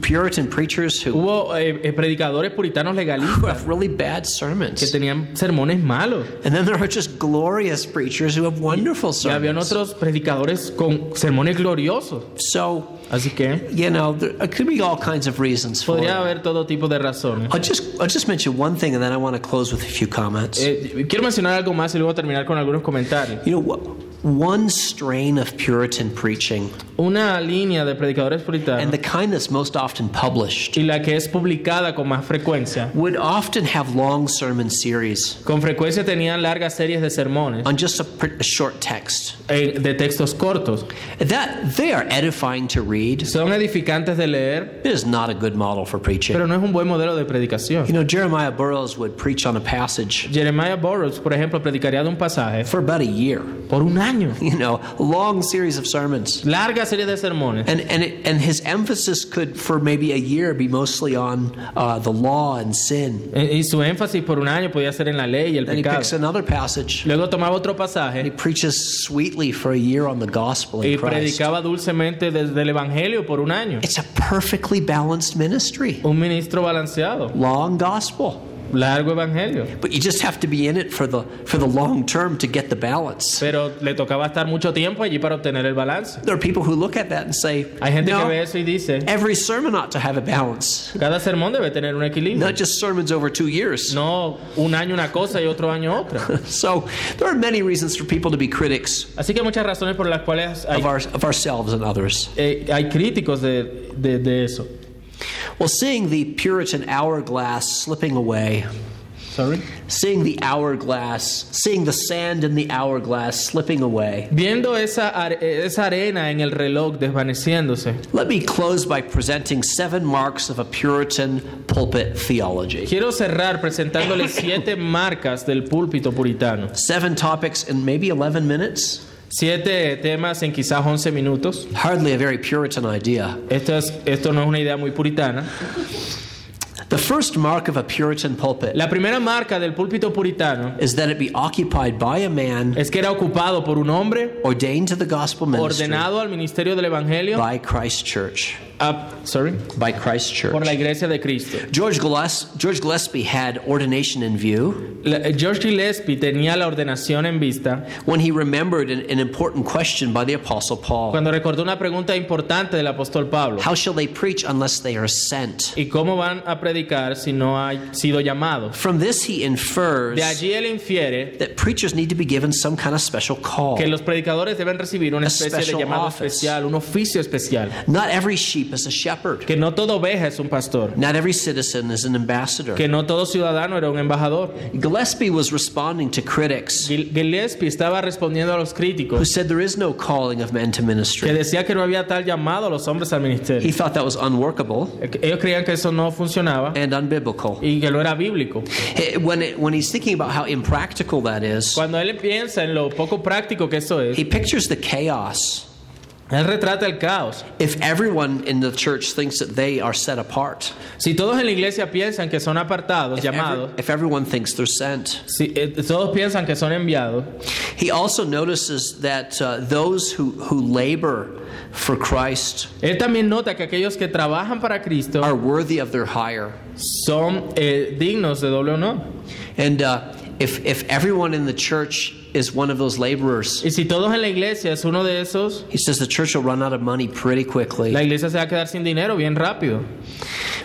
[SPEAKER 2] Puritan preachers who
[SPEAKER 1] Hubo eh, eh, predicadores puritanos
[SPEAKER 2] who
[SPEAKER 1] legalistas
[SPEAKER 2] have really bad
[SPEAKER 1] que
[SPEAKER 2] sermons.
[SPEAKER 1] tenían sermones malos.
[SPEAKER 2] And then there are just glorious preachers who have wonderful
[SPEAKER 1] Y habían
[SPEAKER 2] sermons.
[SPEAKER 1] otros predicadores con sermones gloriosos.
[SPEAKER 2] So,
[SPEAKER 1] Así que
[SPEAKER 2] you know, there could be all kinds of reasons
[SPEAKER 1] podría haber todo tipo de razones.
[SPEAKER 2] I'll just, I'll just mention one thing and then I want to close with a few comments.
[SPEAKER 1] Eh, quiero mencionar algo más y luego terminar con algunos comentarios.
[SPEAKER 2] You know, what, one strain of Puritan preaching
[SPEAKER 1] Una línea de predicadores puritanos.
[SPEAKER 2] and the kind that's most often published
[SPEAKER 1] y la que es publicada con más frecuencia.
[SPEAKER 2] would often have long sermon series
[SPEAKER 1] Con frecuencia tenían largas series de sermones
[SPEAKER 2] on just a, a short text.
[SPEAKER 1] eh, de textos cortos.
[SPEAKER 2] That they are edifying to read.
[SPEAKER 1] Son edificantes de leer,
[SPEAKER 2] It is not a good model for preaching.
[SPEAKER 1] pero no es un buen modelo de predicación.
[SPEAKER 2] You know, Jeremiah Burroughs would preach on a passage
[SPEAKER 1] Jeremiah Burroughs, por ejemplo, predicaría de un pasaje
[SPEAKER 2] for about a year.
[SPEAKER 1] por un año.
[SPEAKER 2] You know, long series of sermons.
[SPEAKER 1] Larga serie de sermones.
[SPEAKER 2] And and it, and his emphasis could for maybe a year be mostly on uh, the law and sin.
[SPEAKER 1] Eh, Y su énfasis por un año podía ser en la ley y el
[SPEAKER 2] Then he picks another passage.
[SPEAKER 1] Luego tomaba otro pasaje.
[SPEAKER 2] He preaches sweetly for a year on the gospel
[SPEAKER 1] y
[SPEAKER 2] in Christ.
[SPEAKER 1] predicaba dulcemente desde el Evangelio por un año.
[SPEAKER 2] It's a perfectly balanced ministry.
[SPEAKER 1] Un ministro balanceado,
[SPEAKER 2] Long gospel.
[SPEAKER 1] Largo Evangelio.
[SPEAKER 2] But you just have to be in it for the for the long term to get the balance.
[SPEAKER 1] Pero le tocaba estar mucho tiempo allí para obtener el balance.
[SPEAKER 2] There are people who look at that and say,
[SPEAKER 1] Hay gente que
[SPEAKER 2] no,
[SPEAKER 1] ve eso y dice,
[SPEAKER 2] every sermon ought to have a balance.
[SPEAKER 1] cada sermón debe tener un equilibrio.
[SPEAKER 2] Not just sermons over two years.
[SPEAKER 1] No un año una cosa y otro año otra.
[SPEAKER 2] So there are many reasons for people to be critics
[SPEAKER 1] Así que muchas razones por las cuales hay,
[SPEAKER 2] of, our, of ourselves and others.
[SPEAKER 1] eh, hay críticos de, de- de eso.
[SPEAKER 2] Well, seeing the Puritan hourglass slipping away,
[SPEAKER 1] Sorry.
[SPEAKER 2] seeing the hourglass, seeing the sand in the hourglass slipping away,
[SPEAKER 1] Viendo esa, esa arena en el reloj desvaneciéndose,
[SPEAKER 2] let me close by presenting seven marks of a Puritan pulpit theology.
[SPEAKER 1] quiero cerrar presentándole siete marcas del púlpito puritano.
[SPEAKER 2] Seven topics in maybe 11 minutes.
[SPEAKER 1] Siete temas en quizás 11 minutos.
[SPEAKER 2] Hardly a very Puritan idea.
[SPEAKER 1] Esto, es, esto no es una idea muy puritana.
[SPEAKER 2] The first mark of a Puritan pulpit
[SPEAKER 1] La primera marca del púlpito puritano
[SPEAKER 2] is that it be occupied by a man
[SPEAKER 1] es que era ocupado por un hombre
[SPEAKER 2] ordained to the gospel ministry
[SPEAKER 1] ordenado al ministerio del Evangelio
[SPEAKER 2] by Christ Church.
[SPEAKER 1] Ah, sorry,
[SPEAKER 2] By Christ Church.
[SPEAKER 1] por la iglesia de Cristo.
[SPEAKER 2] George, Gilles- George Gillespie had ordination in view
[SPEAKER 1] La- eh, George Gillespie tenía la ordenación en vista
[SPEAKER 2] when he remembered an, an important question by the Apostle Paul
[SPEAKER 1] cuando recordó una pregunta importante del apóstol Pablo.
[SPEAKER 2] How shall they preach unless they are sent?
[SPEAKER 1] ¿Y cómo van a predicar si no hay sido llamados?
[SPEAKER 2] From this, he infers
[SPEAKER 1] De allí él infiere
[SPEAKER 2] that preachers need to be given some kind of special call.
[SPEAKER 1] que los predicadores deben recibir una especie de llamado
[SPEAKER 2] office.
[SPEAKER 1] especial, un oficio especial.
[SPEAKER 2] Not every sheep is a shepherd,
[SPEAKER 1] Que no toda oveja es un pastor.
[SPEAKER 2] not every citizen is an ambassador.
[SPEAKER 1] Que no todo ciudadano era un embajador.
[SPEAKER 2] Gillespie was responding to critics
[SPEAKER 1] Gillespie estaba respondiendo a los
[SPEAKER 2] who said there is no calling of men to
[SPEAKER 1] que
[SPEAKER 2] ministry.
[SPEAKER 1] decía que no había tal llamado a los hombres al
[SPEAKER 2] He thought that was unworkable
[SPEAKER 1] Ellos creían que eso no funcionaba
[SPEAKER 2] and unbiblical.
[SPEAKER 1] y que no era bíblico.
[SPEAKER 2] Eh, When, it, when he's thinking about how impractical that is,
[SPEAKER 1] Cuando él piensa en lo poco práctico que eso es,
[SPEAKER 2] he pictures the chaos
[SPEAKER 1] él retrata el caos.
[SPEAKER 2] if everyone in the church thinks that they are set apart,
[SPEAKER 1] Si todos en la iglesia piensan que son apartados,
[SPEAKER 2] if, every-
[SPEAKER 1] llamados,
[SPEAKER 2] if everyone thinks they're sent.
[SPEAKER 1] si eh, todos piensan que son enviados,
[SPEAKER 2] He also notices that uh, those who, who labor for Christ
[SPEAKER 1] él también nota que aquellos que trabajan para Cristo
[SPEAKER 2] are worthy of their hire.
[SPEAKER 1] son eh, dignos de doble honor.
[SPEAKER 2] And uh, if, if everyone in the church is one of those laborers,
[SPEAKER 1] Y si todos en la iglesia es uno de esos,
[SPEAKER 2] he says the church will run out of money pretty quickly.
[SPEAKER 1] la iglesia se va a quedar sin dinero bien rápido.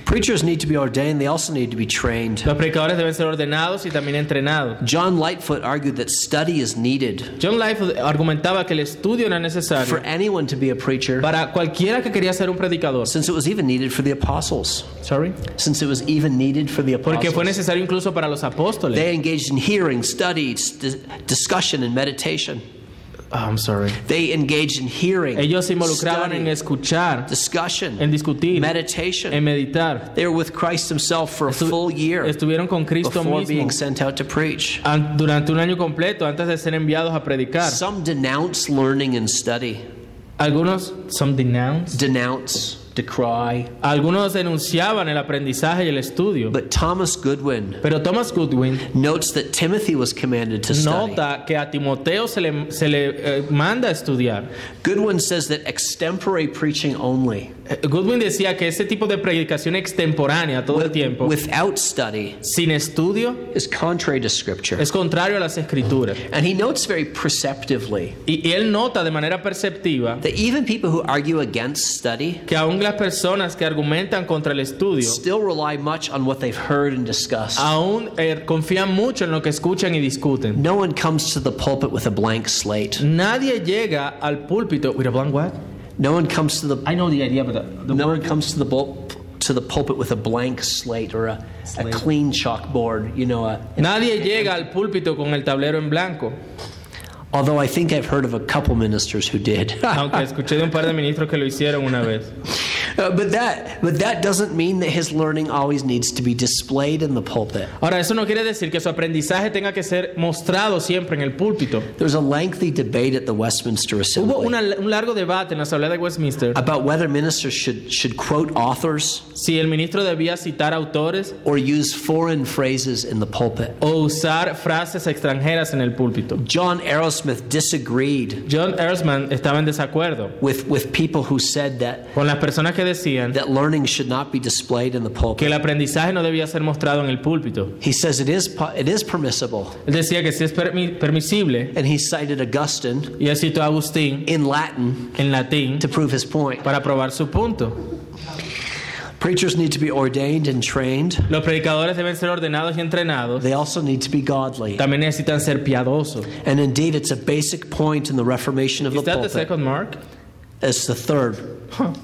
[SPEAKER 2] Preachers need to be ordained, they also need to be trained.
[SPEAKER 1] Los predicadores deben ser ordenados y también entrenados.
[SPEAKER 2] John Lightfoot argued that study is needed
[SPEAKER 1] John Life argumentaba que el estudio era necesario for
[SPEAKER 2] anyone to be a preacher,
[SPEAKER 1] para cualquiera que quería ser un predicador.
[SPEAKER 2] since it was even needed for the apostles.
[SPEAKER 1] Sorry.
[SPEAKER 2] Since it was even needed for the
[SPEAKER 1] Porque fue
[SPEAKER 2] apostles.
[SPEAKER 1] necesario incluso para los apóstoles.
[SPEAKER 2] They engaged in hearing, study, dis- discussion, and meditation.
[SPEAKER 1] Ah, I'm sorry.
[SPEAKER 2] They engaged in hearing,
[SPEAKER 1] Ellos se involucraban en escuchar,
[SPEAKER 2] discussion,
[SPEAKER 1] en discutir,
[SPEAKER 2] meditation.
[SPEAKER 1] en meditar.
[SPEAKER 2] They were with Christ Himself for a
[SPEAKER 1] Estu-
[SPEAKER 2] full year
[SPEAKER 1] Estuvieron con Cristo
[SPEAKER 2] before
[SPEAKER 1] mismo
[SPEAKER 2] being sent out to preach.
[SPEAKER 1] an- durante un año completo antes de ser enviados a predicar.
[SPEAKER 2] Some denounce learning and study,
[SPEAKER 1] Algunos some denounce.
[SPEAKER 2] denounce, decry.
[SPEAKER 1] Algunos denunciaban el aprendizaje y el estudio.
[SPEAKER 2] But Thomas Goodwin
[SPEAKER 1] Pero Thomas Goodwin
[SPEAKER 2] notes that Timothy was commanded to study.
[SPEAKER 1] nota que a Timoteo se le, se le eh, manda a estudiar.
[SPEAKER 2] Goodwin says that extempore preaching only,
[SPEAKER 1] Goodwin decía que ese tipo de predicación extemporánea todo el tiempo,
[SPEAKER 2] without study,
[SPEAKER 1] sin estudio,
[SPEAKER 2] is contrary to Scripture.
[SPEAKER 1] es contrario a las escrituras.
[SPEAKER 2] And he notes very perceptively
[SPEAKER 1] Y, y él nota de manera perceptiva
[SPEAKER 2] that even people who argue against study
[SPEAKER 1] que aún las personas que argumentan contra el estudio
[SPEAKER 2] still rely much on what they've heard and discussed.
[SPEAKER 1] aún eh, confían mucho en lo que escuchan y discuten.
[SPEAKER 2] No one comes to the pulpit with a blank slate.
[SPEAKER 1] Nadie llega al púlpito with a blank what?
[SPEAKER 2] No one comes to the
[SPEAKER 1] I know the idea, but the, the
[SPEAKER 2] no one comes to the bul- to the pulpit with a blank slate or a, a
[SPEAKER 1] Slate.
[SPEAKER 2] clean chalkboard. You know, a,
[SPEAKER 1] Nadie llega al púlpito con el tablero en blanco.
[SPEAKER 2] although I think I've heard of a couple ministers who did.
[SPEAKER 1] Aunque escuché de un par de ministros que lo hicieron una vez.
[SPEAKER 2] But that but that doesn't mean that his learning always needs to be displayed in the pulpit.
[SPEAKER 1] Ahora, eso no quiere decir que su aprendizaje tenga que ser mostrado siempre en el púlpito.
[SPEAKER 2] There was a lengthy debate at the Westminster
[SPEAKER 1] Hubo
[SPEAKER 2] Assembly
[SPEAKER 1] una- un largo debate en la Asamblea de Westminster
[SPEAKER 2] about whether ministers should should quote authors
[SPEAKER 1] si el ministro debía citar autores
[SPEAKER 2] or use foreign phrases in the pulpit.
[SPEAKER 1] o usar frases extranjeras en el púlpito.
[SPEAKER 2] John Arrowsmith disagreed
[SPEAKER 1] John Erzman estaba en desacuerdo
[SPEAKER 2] with, with people who said that,
[SPEAKER 1] con las personas que decían
[SPEAKER 2] that learning should not be displayed in the pulpit.
[SPEAKER 1] que el aprendizaje no debía ser mostrado en el púlpito.
[SPEAKER 2] He says it is it is permissible.
[SPEAKER 1] Él decía que sí es permi- permisible,
[SPEAKER 2] And he cited Augustine
[SPEAKER 1] y él citó a Agustín
[SPEAKER 2] in Latin
[SPEAKER 1] en latín
[SPEAKER 2] to prove his point.
[SPEAKER 1] para probar su punto.
[SPEAKER 2] Preachers need to be ordained and trained.
[SPEAKER 1] Los predicadores deben ser ordenados y entrenados.
[SPEAKER 2] They also need to be godly.
[SPEAKER 1] También necesitan ser piadosos.
[SPEAKER 2] And indeed, it's a basic point in the reformation of the
[SPEAKER 1] Is that the
[SPEAKER 2] pulpit.
[SPEAKER 1] second mark?
[SPEAKER 2] It's the third.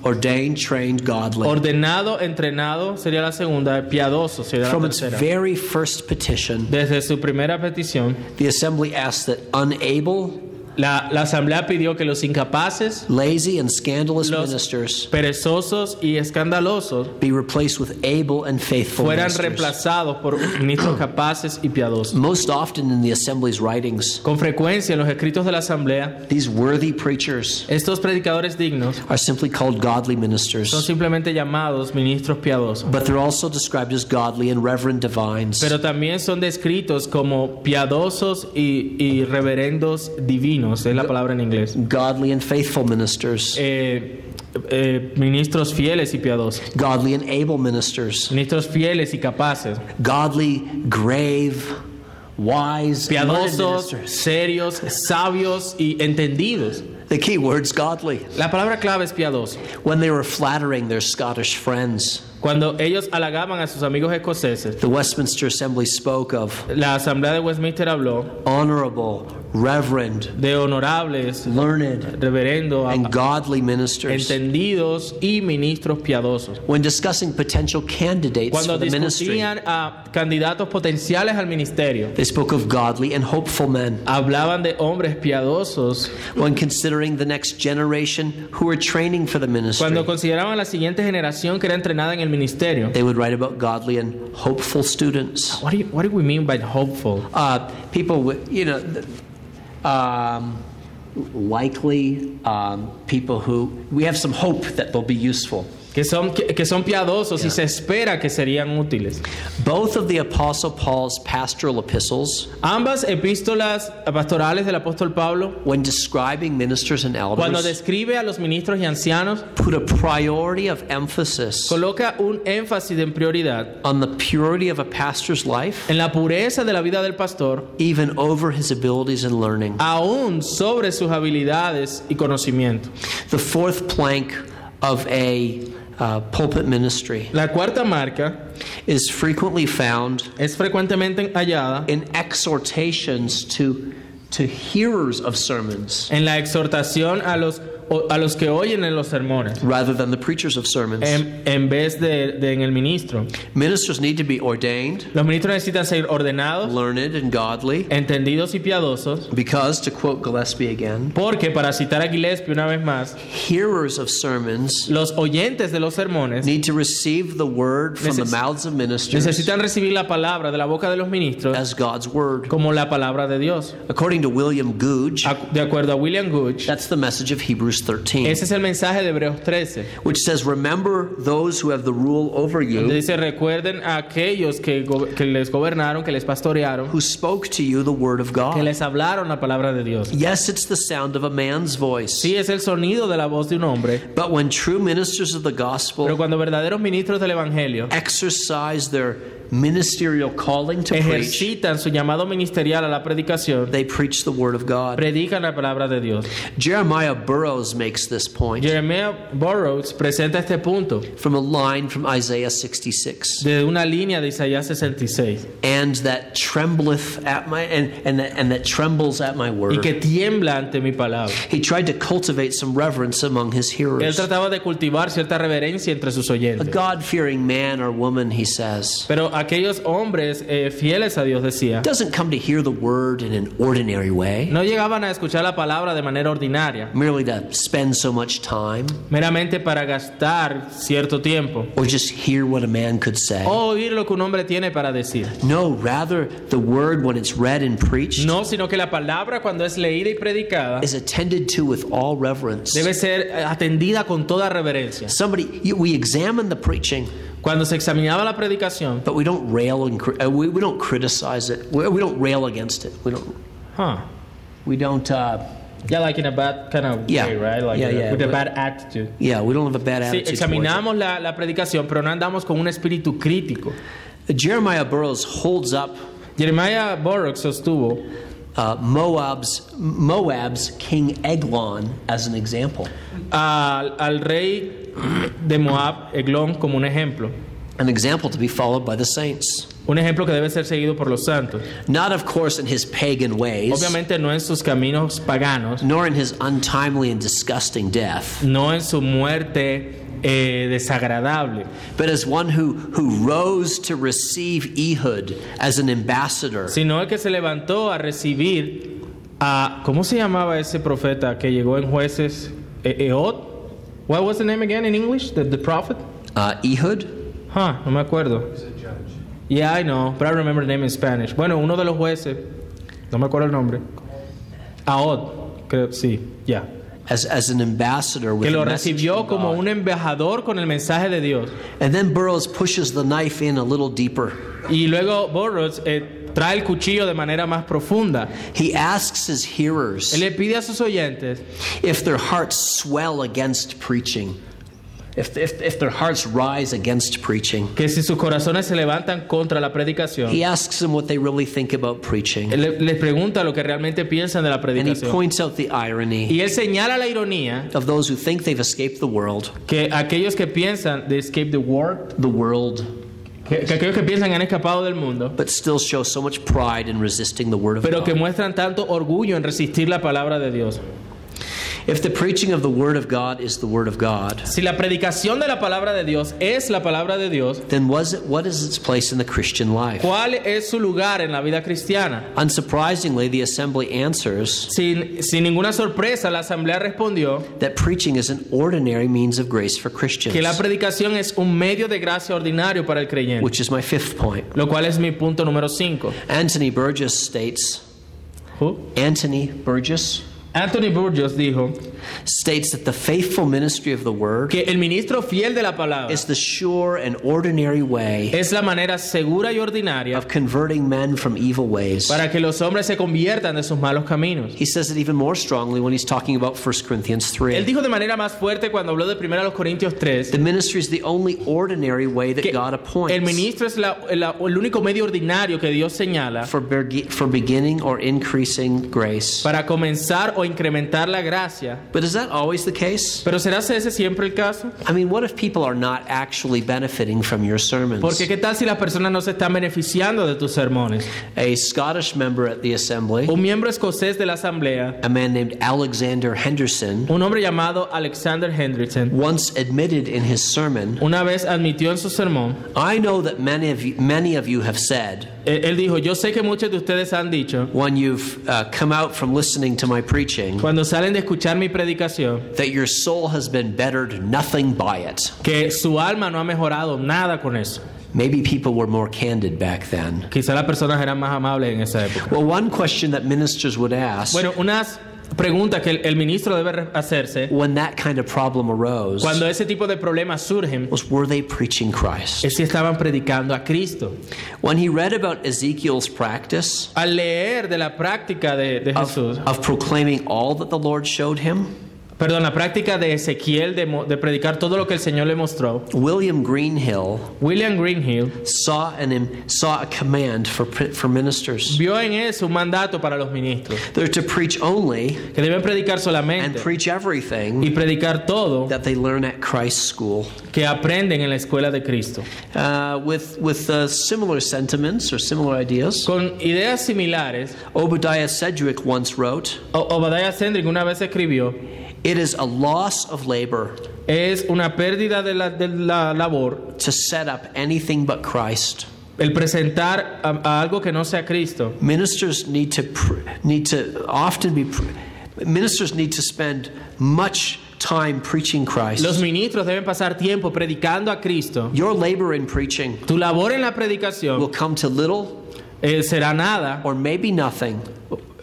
[SPEAKER 2] Ordained, trained, godly.
[SPEAKER 1] Ordenado, entrenado sería la segunda, piadoso sería la
[SPEAKER 2] From its
[SPEAKER 1] tercera.
[SPEAKER 2] very first petition,
[SPEAKER 1] Desde su primera petición,
[SPEAKER 2] the assembly asked that unable,
[SPEAKER 1] la, la asamblea pidió que los incapaces,
[SPEAKER 2] lazy, and scandalous
[SPEAKER 1] los
[SPEAKER 2] ministers
[SPEAKER 1] perezosos y escandalosos
[SPEAKER 2] be replaced with able and faithful
[SPEAKER 1] fueran
[SPEAKER 2] ministers.
[SPEAKER 1] reemplazados por ministros capaces y piadosos.
[SPEAKER 2] Most often in the assembly's writings,
[SPEAKER 1] Con frecuencia en los escritos de la asamblea,
[SPEAKER 2] these worthy preachers
[SPEAKER 1] estos predicadores dignos
[SPEAKER 2] are simply called godly
[SPEAKER 1] son
[SPEAKER 2] ministers,
[SPEAKER 1] simplemente llamados ministros piadosos.
[SPEAKER 2] but they're also described as godly and reverend divines.
[SPEAKER 1] Pero también son descritos como piadosos y, y reverendos divinos, es la palabra en inglés.
[SPEAKER 2] Godly and faithful ministers,
[SPEAKER 1] Eh, eh, ministros fieles y piadosos.
[SPEAKER 2] godly and able ministers,
[SPEAKER 1] Ministros fieles y capaces.
[SPEAKER 2] godly, grave, wise,
[SPEAKER 1] Piadosos, serios, sabios y entendidos.
[SPEAKER 2] The key word's godly.
[SPEAKER 1] La palabra clave es piadoso.
[SPEAKER 2] When they were flattering their Scottish friends,
[SPEAKER 1] Cuando ellos halagaban a sus amigos escoceses,
[SPEAKER 2] the Westminster Assembly spoke of
[SPEAKER 1] la asamblea de Westminster habló
[SPEAKER 2] honorable, reverend,
[SPEAKER 1] de honorables,
[SPEAKER 2] learned,
[SPEAKER 1] reverendo,
[SPEAKER 2] and godly ministers.
[SPEAKER 1] entendidos y ministros piadosos.
[SPEAKER 2] When discussing potential candidates
[SPEAKER 1] Cuando
[SPEAKER 2] for the ministry,
[SPEAKER 1] a candidatos potenciales al ministerio,
[SPEAKER 2] they spoke of godly and hopeful men.
[SPEAKER 1] hablaban de hombres piadosos.
[SPEAKER 2] When considering the next generation who were training for the ministry,
[SPEAKER 1] Cuando consideraban la siguiente generación que era entrenada en el ministerio.
[SPEAKER 2] they would write about godly and hopeful students.
[SPEAKER 1] What do, you, what do we mean by hopeful?
[SPEAKER 2] Uh, people with, you know, um, likely um, people who we have some hope that they'll be useful.
[SPEAKER 1] Que son, que, son piadosos y se espera que serían útiles.
[SPEAKER 2] Both of the Apostle Paul's pastoral epistles,
[SPEAKER 1] Ambas epístolas pastorales del apóstol Pablo,
[SPEAKER 2] when describing ministers and
[SPEAKER 1] cuando
[SPEAKER 2] elders,
[SPEAKER 1] describe a los ministros y ancianos,
[SPEAKER 2] put a priority of emphasis
[SPEAKER 1] coloca un énfasis en prioridad
[SPEAKER 2] on the purity of a pastor's life,
[SPEAKER 1] en la pureza de la vida del pastor,
[SPEAKER 2] even over his abilities and learning.
[SPEAKER 1] aún sobre sus habilidades y conocimiento.
[SPEAKER 2] The fourth plank of a uh, pulpit ministry
[SPEAKER 1] La cuarta marca
[SPEAKER 2] is frequently found
[SPEAKER 1] es frecuentemente hallada
[SPEAKER 2] in exhortations to, to hearers of sermons.
[SPEAKER 1] en la exhortación a los, a los que oyen en los sermones,
[SPEAKER 2] rather than the preachers of sermons.
[SPEAKER 1] en, en vez de, de en el ministro.
[SPEAKER 2] Ministers need to be ordained,
[SPEAKER 1] Los ministros necesitan ser ordenados,
[SPEAKER 2] learned, and godly
[SPEAKER 1] entendidos y piadosos,
[SPEAKER 2] because, to quote Gillespie again,
[SPEAKER 1] porque, para citar a Gillespie una vez más,
[SPEAKER 2] hearers of sermons
[SPEAKER 1] los oyentes de los sermones
[SPEAKER 2] need to receive the word from the mouths of ministers
[SPEAKER 1] necesitan recibir la palabra de la boca de los ministros
[SPEAKER 2] as God's word.
[SPEAKER 1] como la palabra de Dios.
[SPEAKER 2] According to William Googe,
[SPEAKER 1] De acuerdo a William Gooch,
[SPEAKER 2] that's the message of Hebrews 13,
[SPEAKER 1] ese es el mensaje de Hebreos 13.
[SPEAKER 2] which says, Remember those who have the rule over you,
[SPEAKER 1] dice, recuerden a aquellos que, que les gobernaron, que les pastorearon,
[SPEAKER 2] who spoke to you the word of God.
[SPEAKER 1] que les hablaron la palabra de Dios.
[SPEAKER 2] Yes, it's the sound of a man's voice.
[SPEAKER 1] Sí, es el sonido de la voz de un hombre,
[SPEAKER 2] But when true ministers of the
[SPEAKER 1] pero
[SPEAKER 2] gospel
[SPEAKER 1] cuando verdaderos ministros del Evangelio
[SPEAKER 2] exercise their ministerial calling to preach,
[SPEAKER 1] su llamado ministerial a la predicación,
[SPEAKER 2] they preach the word of God.
[SPEAKER 1] predican la palabra de Dios.
[SPEAKER 2] Jeremiah Burroughs makes this point
[SPEAKER 1] Jeremiah Burroughs presenta este punto
[SPEAKER 2] from a line from Isaiah 66.
[SPEAKER 1] de una línea de Isaías 66
[SPEAKER 2] And that trembleth at my and, and that and that trembles at my word.
[SPEAKER 1] y que tiembla ante mi palabra.
[SPEAKER 2] He tried to cultivate some reverence among his hearers.
[SPEAKER 1] Él trataba de cultivar cierta reverencia entre sus oyentes. A.
[SPEAKER 2] God fearing man or woman, he says,
[SPEAKER 1] Pero aquellos hombres eh, fieles a Dios, decía,
[SPEAKER 2] doesn't come to hear the word in an ordinary way,
[SPEAKER 1] no llegaban a escuchar la palabra de manera ordinaria,
[SPEAKER 2] merely to spend so much time,
[SPEAKER 1] meramente para gastar cierto tiempo
[SPEAKER 2] or just hear what a man could say.
[SPEAKER 1] o oír lo que un hombre tiene para decir.
[SPEAKER 2] No, rather, the word, when it's read and preached,
[SPEAKER 1] No, sino que la palabra cuando es leída y predicada
[SPEAKER 2] is attended to with all reverence.
[SPEAKER 1] debe ser atendida con toda reverencia.
[SPEAKER 2] Somebody, we examine the preaching,
[SPEAKER 1] Cuando se examinaba la predicación,
[SPEAKER 2] but we don't rail and uh, we, we don't criticize it. We, we don't rail against it. We don't.
[SPEAKER 1] huh,
[SPEAKER 2] We don't. Uh,
[SPEAKER 1] yeah, like in a bad kind of
[SPEAKER 2] Yeah.
[SPEAKER 1] way, right? Like
[SPEAKER 2] Yeah, yeah,
[SPEAKER 1] with a bad attitude.
[SPEAKER 2] yeah, we don't have a bad attitude.
[SPEAKER 1] examinamos la, la predicación, pero no andamos con un espíritu crítico.
[SPEAKER 2] Jeremiah Burroughs holds up
[SPEAKER 1] Jeremiah Burroughs sostuvo
[SPEAKER 2] uh, Moab's Moab's King Eglon as an example,
[SPEAKER 1] al, al rey de Moab, Eglón, como un ejemplo.
[SPEAKER 2] an example to be followed by the saints.
[SPEAKER 1] Un ejemplo que debe ser seguido por los santos.
[SPEAKER 2] Not, of course, in his pagan ways,
[SPEAKER 1] Obviamente no en sus caminos paganos,
[SPEAKER 2] nor in his untimely and disgusting death,
[SPEAKER 1] no en su muerte eh, desagradable,
[SPEAKER 2] but as one who, who rose to receive Ehud as an ambassador
[SPEAKER 1] sino el que se levantó a recibir a, ¿cómo se llamaba ese profeta que llegó en jueces? Eh, Ehud? What was the name again in English? The, the prophet?
[SPEAKER 2] uh, Ehud.
[SPEAKER 1] Huh, no me acuerdo. He's a judge. Yeah, I know, but I remember the name in Spanish. Bueno, uno de los jueces, no me acuerdo el nombre. Ahod, creo, sí, ya.
[SPEAKER 2] As, as an ambassador with
[SPEAKER 1] Que lo
[SPEAKER 2] the message
[SPEAKER 1] recibió
[SPEAKER 2] from
[SPEAKER 1] como
[SPEAKER 2] God.
[SPEAKER 1] un embajador con el mensaje de Dios.
[SPEAKER 2] And then Burroughs pushes the knife in a little deeper.
[SPEAKER 1] Y luego Burroughs eh, trae el cuchillo de manera más profunda.
[SPEAKER 2] He asks his hearers
[SPEAKER 1] Él le pide a sus oyentes
[SPEAKER 2] if their hearts swell against preaching, if, if, if their hearts rise against preaching.
[SPEAKER 1] que si sus corazones se levantan contra la predicación,
[SPEAKER 2] He asks them what they really think about preaching.
[SPEAKER 1] él le- les pregunta lo que realmente piensan de la
[SPEAKER 2] And he
[SPEAKER 1] predicación.
[SPEAKER 2] points out the irony
[SPEAKER 1] Y él señala la ironía
[SPEAKER 2] of those who think they've escaped the world,
[SPEAKER 1] que aquellos que piensan de escape the world,
[SPEAKER 2] the world,
[SPEAKER 1] que, que aquellos que piensan han escapado del mundo,
[SPEAKER 2] but still show so much pride in resisting the word of
[SPEAKER 1] pero que
[SPEAKER 2] God.
[SPEAKER 1] muestran tanto orgullo en resistir la palabra de Dios.
[SPEAKER 2] If the preaching of the word of God is the word of God,
[SPEAKER 1] Si la predicación de la palabra de Dios es la palabra de Dios,
[SPEAKER 2] then was it, what is its place in the Christian life?
[SPEAKER 1] ¿cuál es su lugar en la vida cristiana?
[SPEAKER 2] Unsurprisingly, the assembly answers
[SPEAKER 1] Sin, sin ninguna sorpresa, la asamblea respondió
[SPEAKER 2] that preaching is an ordinary means of grace for Christians,
[SPEAKER 1] que la predicación es un medio de gracia ordinario para el creyente,
[SPEAKER 2] which is my fifth point.
[SPEAKER 1] lo cual es mi punto número 5.
[SPEAKER 2] Anthony Burgess states, Who? Anthony Burgess,
[SPEAKER 1] Anthony Burgos dijo
[SPEAKER 2] states that the faithful ministry of the word
[SPEAKER 1] que el ministro fiel de la palabra
[SPEAKER 2] is the sure and ordinary way
[SPEAKER 1] es la manera segura y ordinaria
[SPEAKER 2] of converting men from evil ways.
[SPEAKER 1] para que los hombres se conviertan de sus malos caminos.
[SPEAKER 2] He says it even more strongly when he's talking about 1 Corinthians 3.
[SPEAKER 1] Él
[SPEAKER 2] 3.
[SPEAKER 1] dijo de manera más fuerte cuando habló de 1 Corintios 3
[SPEAKER 2] The ministry is the only ordinary way that God
[SPEAKER 1] el
[SPEAKER 2] appoints
[SPEAKER 1] ministro es la- la- el único medio ordinario que Dios señala
[SPEAKER 2] for, for beginning or increasing grace.
[SPEAKER 1] para comenzar o incrementar la gracia.
[SPEAKER 2] But is that always the case?
[SPEAKER 1] Pero ¿será ese siempre el caso?
[SPEAKER 2] I mean, what if people are not actually benefiting from your sermons?
[SPEAKER 1] Porque qué tal si las personas no se están beneficiando de tus sermones?
[SPEAKER 2] A Scottish member at the assembly,
[SPEAKER 1] Un miembro escocés de la asamblea,
[SPEAKER 2] a man named Alexander Henderson,
[SPEAKER 1] un hombre llamado Alexander Hendrickson,
[SPEAKER 2] once admitted in his sermon,
[SPEAKER 1] una vez admitió en su sermón,
[SPEAKER 2] I know that many of you, many of you have said,
[SPEAKER 1] él él dijo, yo sé que muchos de ustedes han dicho,
[SPEAKER 2] when you've uh, come out from listening to my preaching,
[SPEAKER 1] cuando salen de escuchar mi predicación,
[SPEAKER 2] that your soul has been bettered nothing by it.
[SPEAKER 1] que su alma no ha mejorado nada con eso.
[SPEAKER 2] Maybe people were more candid back then.
[SPEAKER 1] Quizá las personas eran más amables en esa época.
[SPEAKER 2] Well, one question that ministers would ask
[SPEAKER 1] Bueno, unas preguntas que el, el ministro debe hacerse
[SPEAKER 2] when that kind of problem arose
[SPEAKER 1] cuando ese tipo de problemas surgen
[SPEAKER 2] was were they preaching Christ?
[SPEAKER 1] es si estaban predicando a Cristo.
[SPEAKER 2] When he read about Ezekiel's practice
[SPEAKER 1] Al leer de la práctica de, de
[SPEAKER 2] of, of proclaiming all that the Lord showed him,
[SPEAKER 1] perdón, la práctica de Ezequiel de, de predicar todo lo que el Señor le mostró,
[SPEAKER 2] William Greenhill
[SPEAKER 1] William Greenhill
[SPEAKER 2] saw an saw a command for for ministers.
[SPEAKER 1] vio en eso un mandato para los ministros,
[SPEAKER 2] They're to preach only
[SPEAKER 1] que deben predicar
[SPEAKER 2] and
[SPEAKER 1] solamente
[SPEAKER 2] preach
[SPEAKER 1] y
[SPEAKER 2] everything
[SPEAKER 1] predicar todo
[SPEAKER 2] that they learn at Christ's school.
[SPEAKER 1] que aprenden en la escuela de Cristo.
[SPEAKER 2] Uh, with with uh, similar sentiments or similar ideas,
[SPEAKER 1] Con ideas similares,
[SPEAKER 2] Obadiah Sedgwick once wrote,
[SPEAKER 1] O- Obadiah Sendrick una vez escribió,
[SPEAKER 2] "It is a loss of labor
[SPEAKER 1] es una pérdida de la, de la labor
[SPEAKER 2] to set up anything but Christ."
[SPEAKER 1] el presentar a, a algo que no sea Cristo.
[SPEAKER 2] Ministers need to need to often be ministers need to spend much time preaching Christ.
[SPEAKER 1] Los ministros deben pasar tiempo predicando a Cristo.
[SPEAKER 2] Your labor in preaching
[SPEAKER 1] Tu labor en la predicación will
[SPEAKER 2] come to little
[SPEAKER 1] eh, será nada,
[SPEAKER 2] or maybe nothing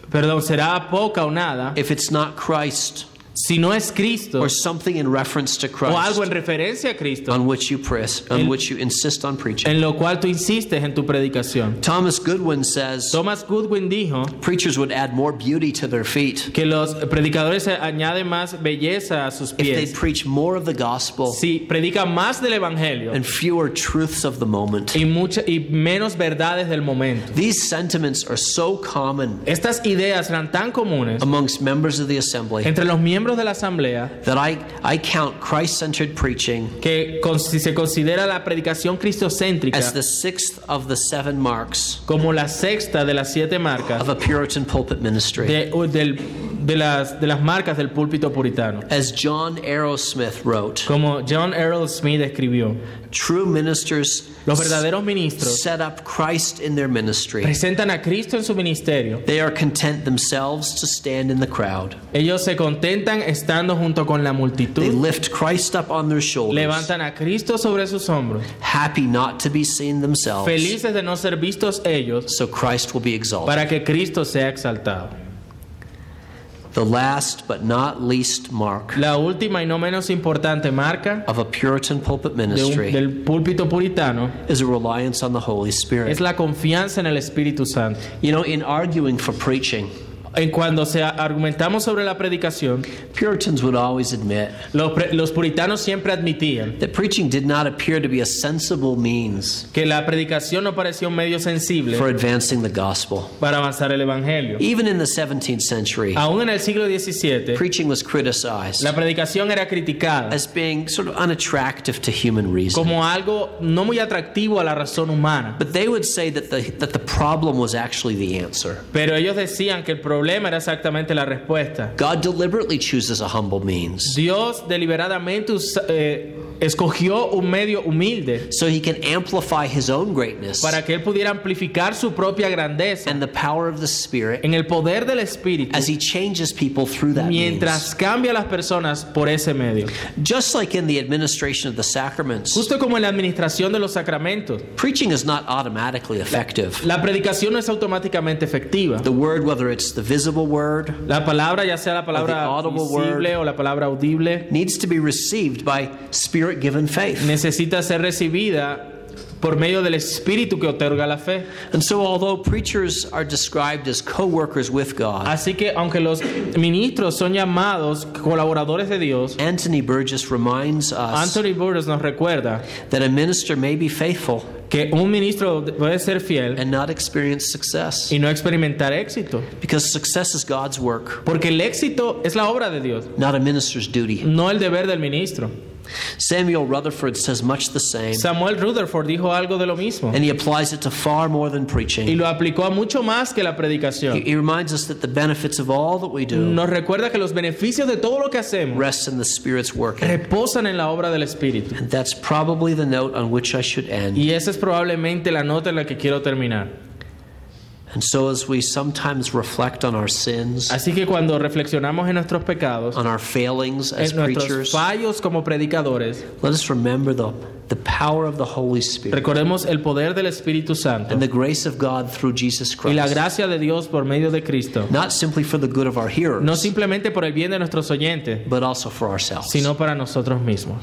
[SPEAKER 1] perdón, será poca o nada,
[SPEAKER 2] if it's not Christ
[SPEAKER 1] si no es Cristo
[SPEAKER 2] or something in reference to
[SPEAKER 1] o algo en
[SPEAKER 2] Christ
[SPEAKER 1] referencia a Cristo,
[SPEAKER 2] on which you press on
[SPEAKER 1] En-
[SPEAKER 2] which you insist on preaching.
[SPEAKER 1] en lo cual tú insistes en tu predicación.
[SPEAKER 2] Thomas Goodwin says
[SPEAKER 1] Thomas Goodwin dijo
[SPEAKER 2] preachers would add more beauty to their feet
[SPEAKER 1] que los predicadores añaden más belleza a sus
[SPEAKER 2] if they
[SPEAKER 1] pies
[SPEAKER 2] preach more of the gospel
[SPEAKER 1] si predican más del evangelio
[SPEAKER 2] and fewer truths of the moment.
[SPEAKER 1] y mucha, y menos verdades del momento.
[SPEAKER 2] These sentiments are so common
[SPEAKER 1] Estas ideas eran tan comunes
[SPEAKER 2] amongst members of the assembly
[SPEAKER 1] entre los miembros de la asamblea
[SPEAKER 2] that I, I count Christ centered preaching
[SPEAKER 1] que con- si se considera la predicación cristocéntrica
[SPEAKER 2] as the sixth of the seven marks
[SPEAKER 1] como la sexta de las siete marcas
[SPEAKER 2] of a Puritan pulpit ministry.
[SPEAKER 1] de, o del- de las, de las marcas del púlpito puritano.
[SPEAKER 2] As John Arrowsmith wrote,
[SPEAKER 1] Como John Errol Smith escribió,
[SPEAKER 2] true ministers
[SPEAKER 1] los verdaderos ministros
[SPEAKER 2] set up Christ in their ministry.
[SPEAKER 1] presentan a Cristo en su ministerio.
[SPEAKER 2] They are content themselves to stand in the crowd.
[SPEAKER 1] Ellos se contentan estando junto con la
[SPEAKER 2] They
[SPEAKER 1] multitud,
[SPEAKER 2] lift Christ up on their shoulders,
[SPEAKER 1] levantan a Cristo sobre sus hombros,
[SPEAKER 2] happy not to be seen themselves,
[SPEAKER 1] felices de no ser vistos ellos,
[SPEAKER 2] so Christ will be exalted.
[SPEAKER 1] para que Cristo sea exaltado.
[SPEAKER 2] The last but not least mark
[SPEAKER 1] La última y no menos importante marca
[SPEAKER 2] of a Puritan pulpit
[SPEAKER 1] de un-
[SPEAKER 2] ministry
[SPEAKER 1] del púlpito puritano
[SPEAKER 2] is a reliance on the Holy Spirit.
[SPEAKER 1] es la confianza en el Espíritu Santo.
[SPEAKER 2] You know, in arguing for preaching,
[SPEAKER 1] En cuando se argumentamos sobre la predicación,
[SPEAKER 2] Puritans would always admit
[SPEAKER 1] los, pre- los puritanos siempre admitían
[SPEAKER 2] that preaching did not appear to be a sensible means
[SPEAKER 1] que la predicación no parecía un medio sensible
[SPEAKER 2] for advancing the gospel.
[SPEAKER 1] para avanzar el evangelio.
[SPEAKER 2] Even in the 17th century,
[SPEAKER 1] Aún en el siglo XVII,
[SPEAKER 2] preaching was criticized
[SPEAKER 1] la predicación era criticada
[SPEAKER 2] as being sort of unattractive to human reason.
[SPEAKER 1] como algo no muy atractivo a la razón humana.
[SPEAKER 2] But they would say that the, that the problem was actually the answer.
[SPEAKER 1] Pero ellos decían que el problema era exactamente la respuesta.
[SPEAKER 2] God deliberately chooses a humble means.
[SPEAKER 1] Dios deliberadamente usa- eh, escogió un medio humilde
[SPEAKER 2] so he can amplify his own greatness
[SPEAKER 1] para que él pudiera amplificar su propia grandeza
[SPEAKER 2] and the power of the Spirit
[SPEAKER 1] en el poder del Espíritu
[SPEAKER 2] as he changes people through that means.
[SPEAKER 1] mientras cambia a las personas por ese medio.
[SPEAKER 2] Just like in the administration of the sacraments,
[SPEAKER 1] Justo como en la administración de los sacramentos,
[SPEAKER 2] preaching is not automatically effective.
[SPEAKER 1] la predicación no es automáticamente efectiva.
[SPEAKER 2] The word, whether it's the visible word,
[SPEAKER 1] La palabra, ya sea la palabra visible
[SPEAKER 2] word.
[SPEAKER 1] o la palabra audible,
[SPEAKER 2] needs to be received by spirit given faith.
[SPEAKER 1] necesita ser recibida por medio del Espíritu que otorga la fe.
[SPEAKER 2] And so, although preachers are described as co workers with God,
[SPEAKER 1] Así que aunque los ministros son llamados colaboradores de Dios,
[SPEAKER 2] Anthony Burgess reminds us
[SPEAKER 1] Anthony Burgess nos recuerda
[SPEAKER 2] that a minister may be faithful
[SPEAKER 1] que un ministro puede ser fiel
[SPEAKER 2] and not experience success
[SPEAKER 1] y no experimentar éxito,
[SPEAKER 2] because success is God's work,
[SPEAKER 1] porque el éxito es la obra de Dios,
[SPEAKER 2] not a minister's duty.
[SPEAKER 1] no el deber del ministro.
[SPEAKER 2] Samuel Rutherford says much the same,
[SPEAKER 1] Samuel Rutherford dijo algo de lo mismo
[SPEAKER 2] and he applies it to far more than
[SPEAKER 1] y
[SPEAKER 2] preaching.
[SPEAKER 1] lo aplicó a mucho más que la
[SPEAKER 2] He,
[SPEAKER 1] predicación.
[SPEAKER 2] he reminds us that the benefits of all that we do
[SPEAKER 1] Nos recuerda que los beneficios de todo lo que hacemos
[SPEAKER 2] rest in the Spirit's working.
[SPEAKER 1] reposan en la obra del Espíritu.
[SPEAKER 2] And that's probably the note on which I should end.
[SPEAKER 1] Y esa es probablemente la nota en la que quiero terminar. Así que cuando reflexionamos en nuestros pecados,
[SPEAKER 2] on our failings as
[SPEAKER 1] en nuestros
[SPEAKER 2] preachers,
[SPEAKER 1] fallos como predicadores,
[SPEAKER 2] let us remember the, the power of the Holy Spirit
[SPEAKER 1] recordemos el poder del Espíritu Santo
[SPEAKER 2] and the grace of God through Jesus
[SPEAKER 1] y la
[SPEAKER 2] Christ.
[SPEAKER 1] gracia de Dios por medio de Cristo,
[SPEAKER 2] Not simply for the good of our hearers,
[SPEAKER 1] no simplemente por el bien de nuestros oyentes,
[SPEAKER 2] but also for ourselves.
[SPEAKER 1] sino para nosotros mismos.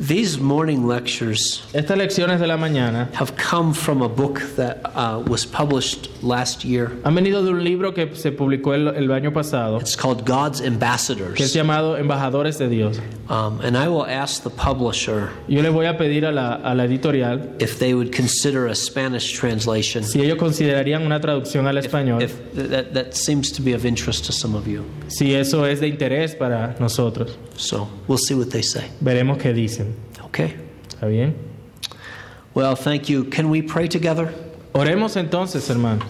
[SPEAKER 2] These morning lectures
[SPEAKER 1] Estas lecciones de la mañana
[SPEAKER 2] have come from a book that uh, was published last year.
[SPEAKER 1] han venido de un libro que se publicó el, el año pasado,
[SPEAKER 2] It's called God's
[SPEAKER 1] que es
[SPEAKER 2] Ambassadors.
[SPEAKER 1] llamado Embajadores de Dios.
[SPEAKER 2] Um, and I will ask the publisher
[SPEAKER 1] Yo le voy a pedir a la, a la editorial
[SPEAKER 2] if they would consider a Spanish translation.
[SPEAKER 1] si ellos considerarían una traducción al español,
[SPEAKER 2] If that, that seems to be of interest to some of you.
[SPEAKER 1] si eso es de interés para nosotros.
[SPEAKER 2] So we'll see what they say.
[SPEAKER 1] Veremos qué dicen.
[SPEAKER 2] Okay?
[SPEAKER 1] ¿Está bien?
[SPEAKER 2] Well, thank you. Can we pray together?
[SPEAKER 1] Oremos entonces, hermano.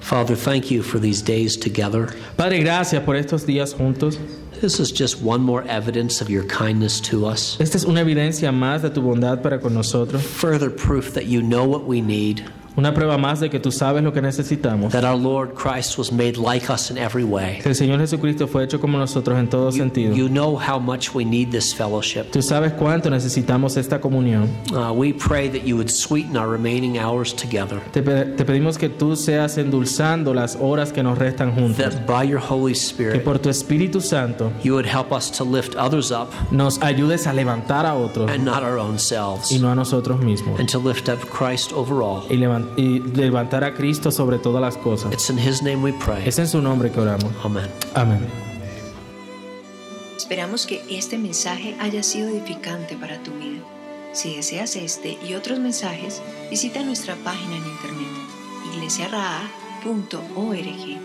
[SPEAKER 2] Father, thank you for these days together.
[SPEAKER 1] Padre, gracias por estos días juntos.
[SPEAKER 2] This is just one more evidence of your kindness to us.
[SPEAKER 1] Esta es una evidencia más de tu bondad para con nosotros,
[SPEAKER 2] Further proof that you know what we need,
[SPEAKER 1] una prueba más de que tú sabes lo que necesitamos.
[SPEAKER 2] that our Lord Christ was made like us in every way.
[SPEAKER 1] Que el Señor Jesucristo fue hecho como nosotros en todo
[SPEAKER 2] You,
[SPEAKER 1] sentido.
[SPEAKER 2] you know how much we need this fellowship.
[SPEAKER 1] Tú sabes cuánto necesitamos esta comunión.
[SPEAKER 2] Uh, we pray that you would sweeten our remaining hours together,
[SPEAKER 1] Te, pe- te pedimos que tú seas endulzando las horas que nos restan juntos.
[SPEAKER 2] that by your Holy
[SPEAKER 1] Que
[SPEAKER 2] Spirit,
[SPEAKER 1] por tu Espíritu Santo
[SPEAKER 2] you would help us to lift others up
[SPEAKER 1] nos ayudes a levantar a otros
[SPEAKER 2] and not our own selves,
[SPEAKER 1] y no a nosotros mismos.
[SPEAKER 2] and to lift up Christ over all.
[SPEAKER 1] Y, y levantar a Cristo sobre todas las cosas.
[SPEAKER 2] It's in His name we pray.
[SPEAKER 1] Es en su nombre que oramos.
[SPEAKER 2] Amen.
[SPEAKER 1] Amén.
[SPEAKER 9] Esperamos que este mensaje haya sido edificante para tu vida. Si deseas este y otros mensajes, visita nuestra página en internet iglesiaraa.org.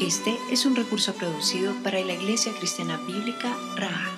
[SPEAKER 9] Este es un recurso producido para la Iglesia Cristiana Bíblica Raha.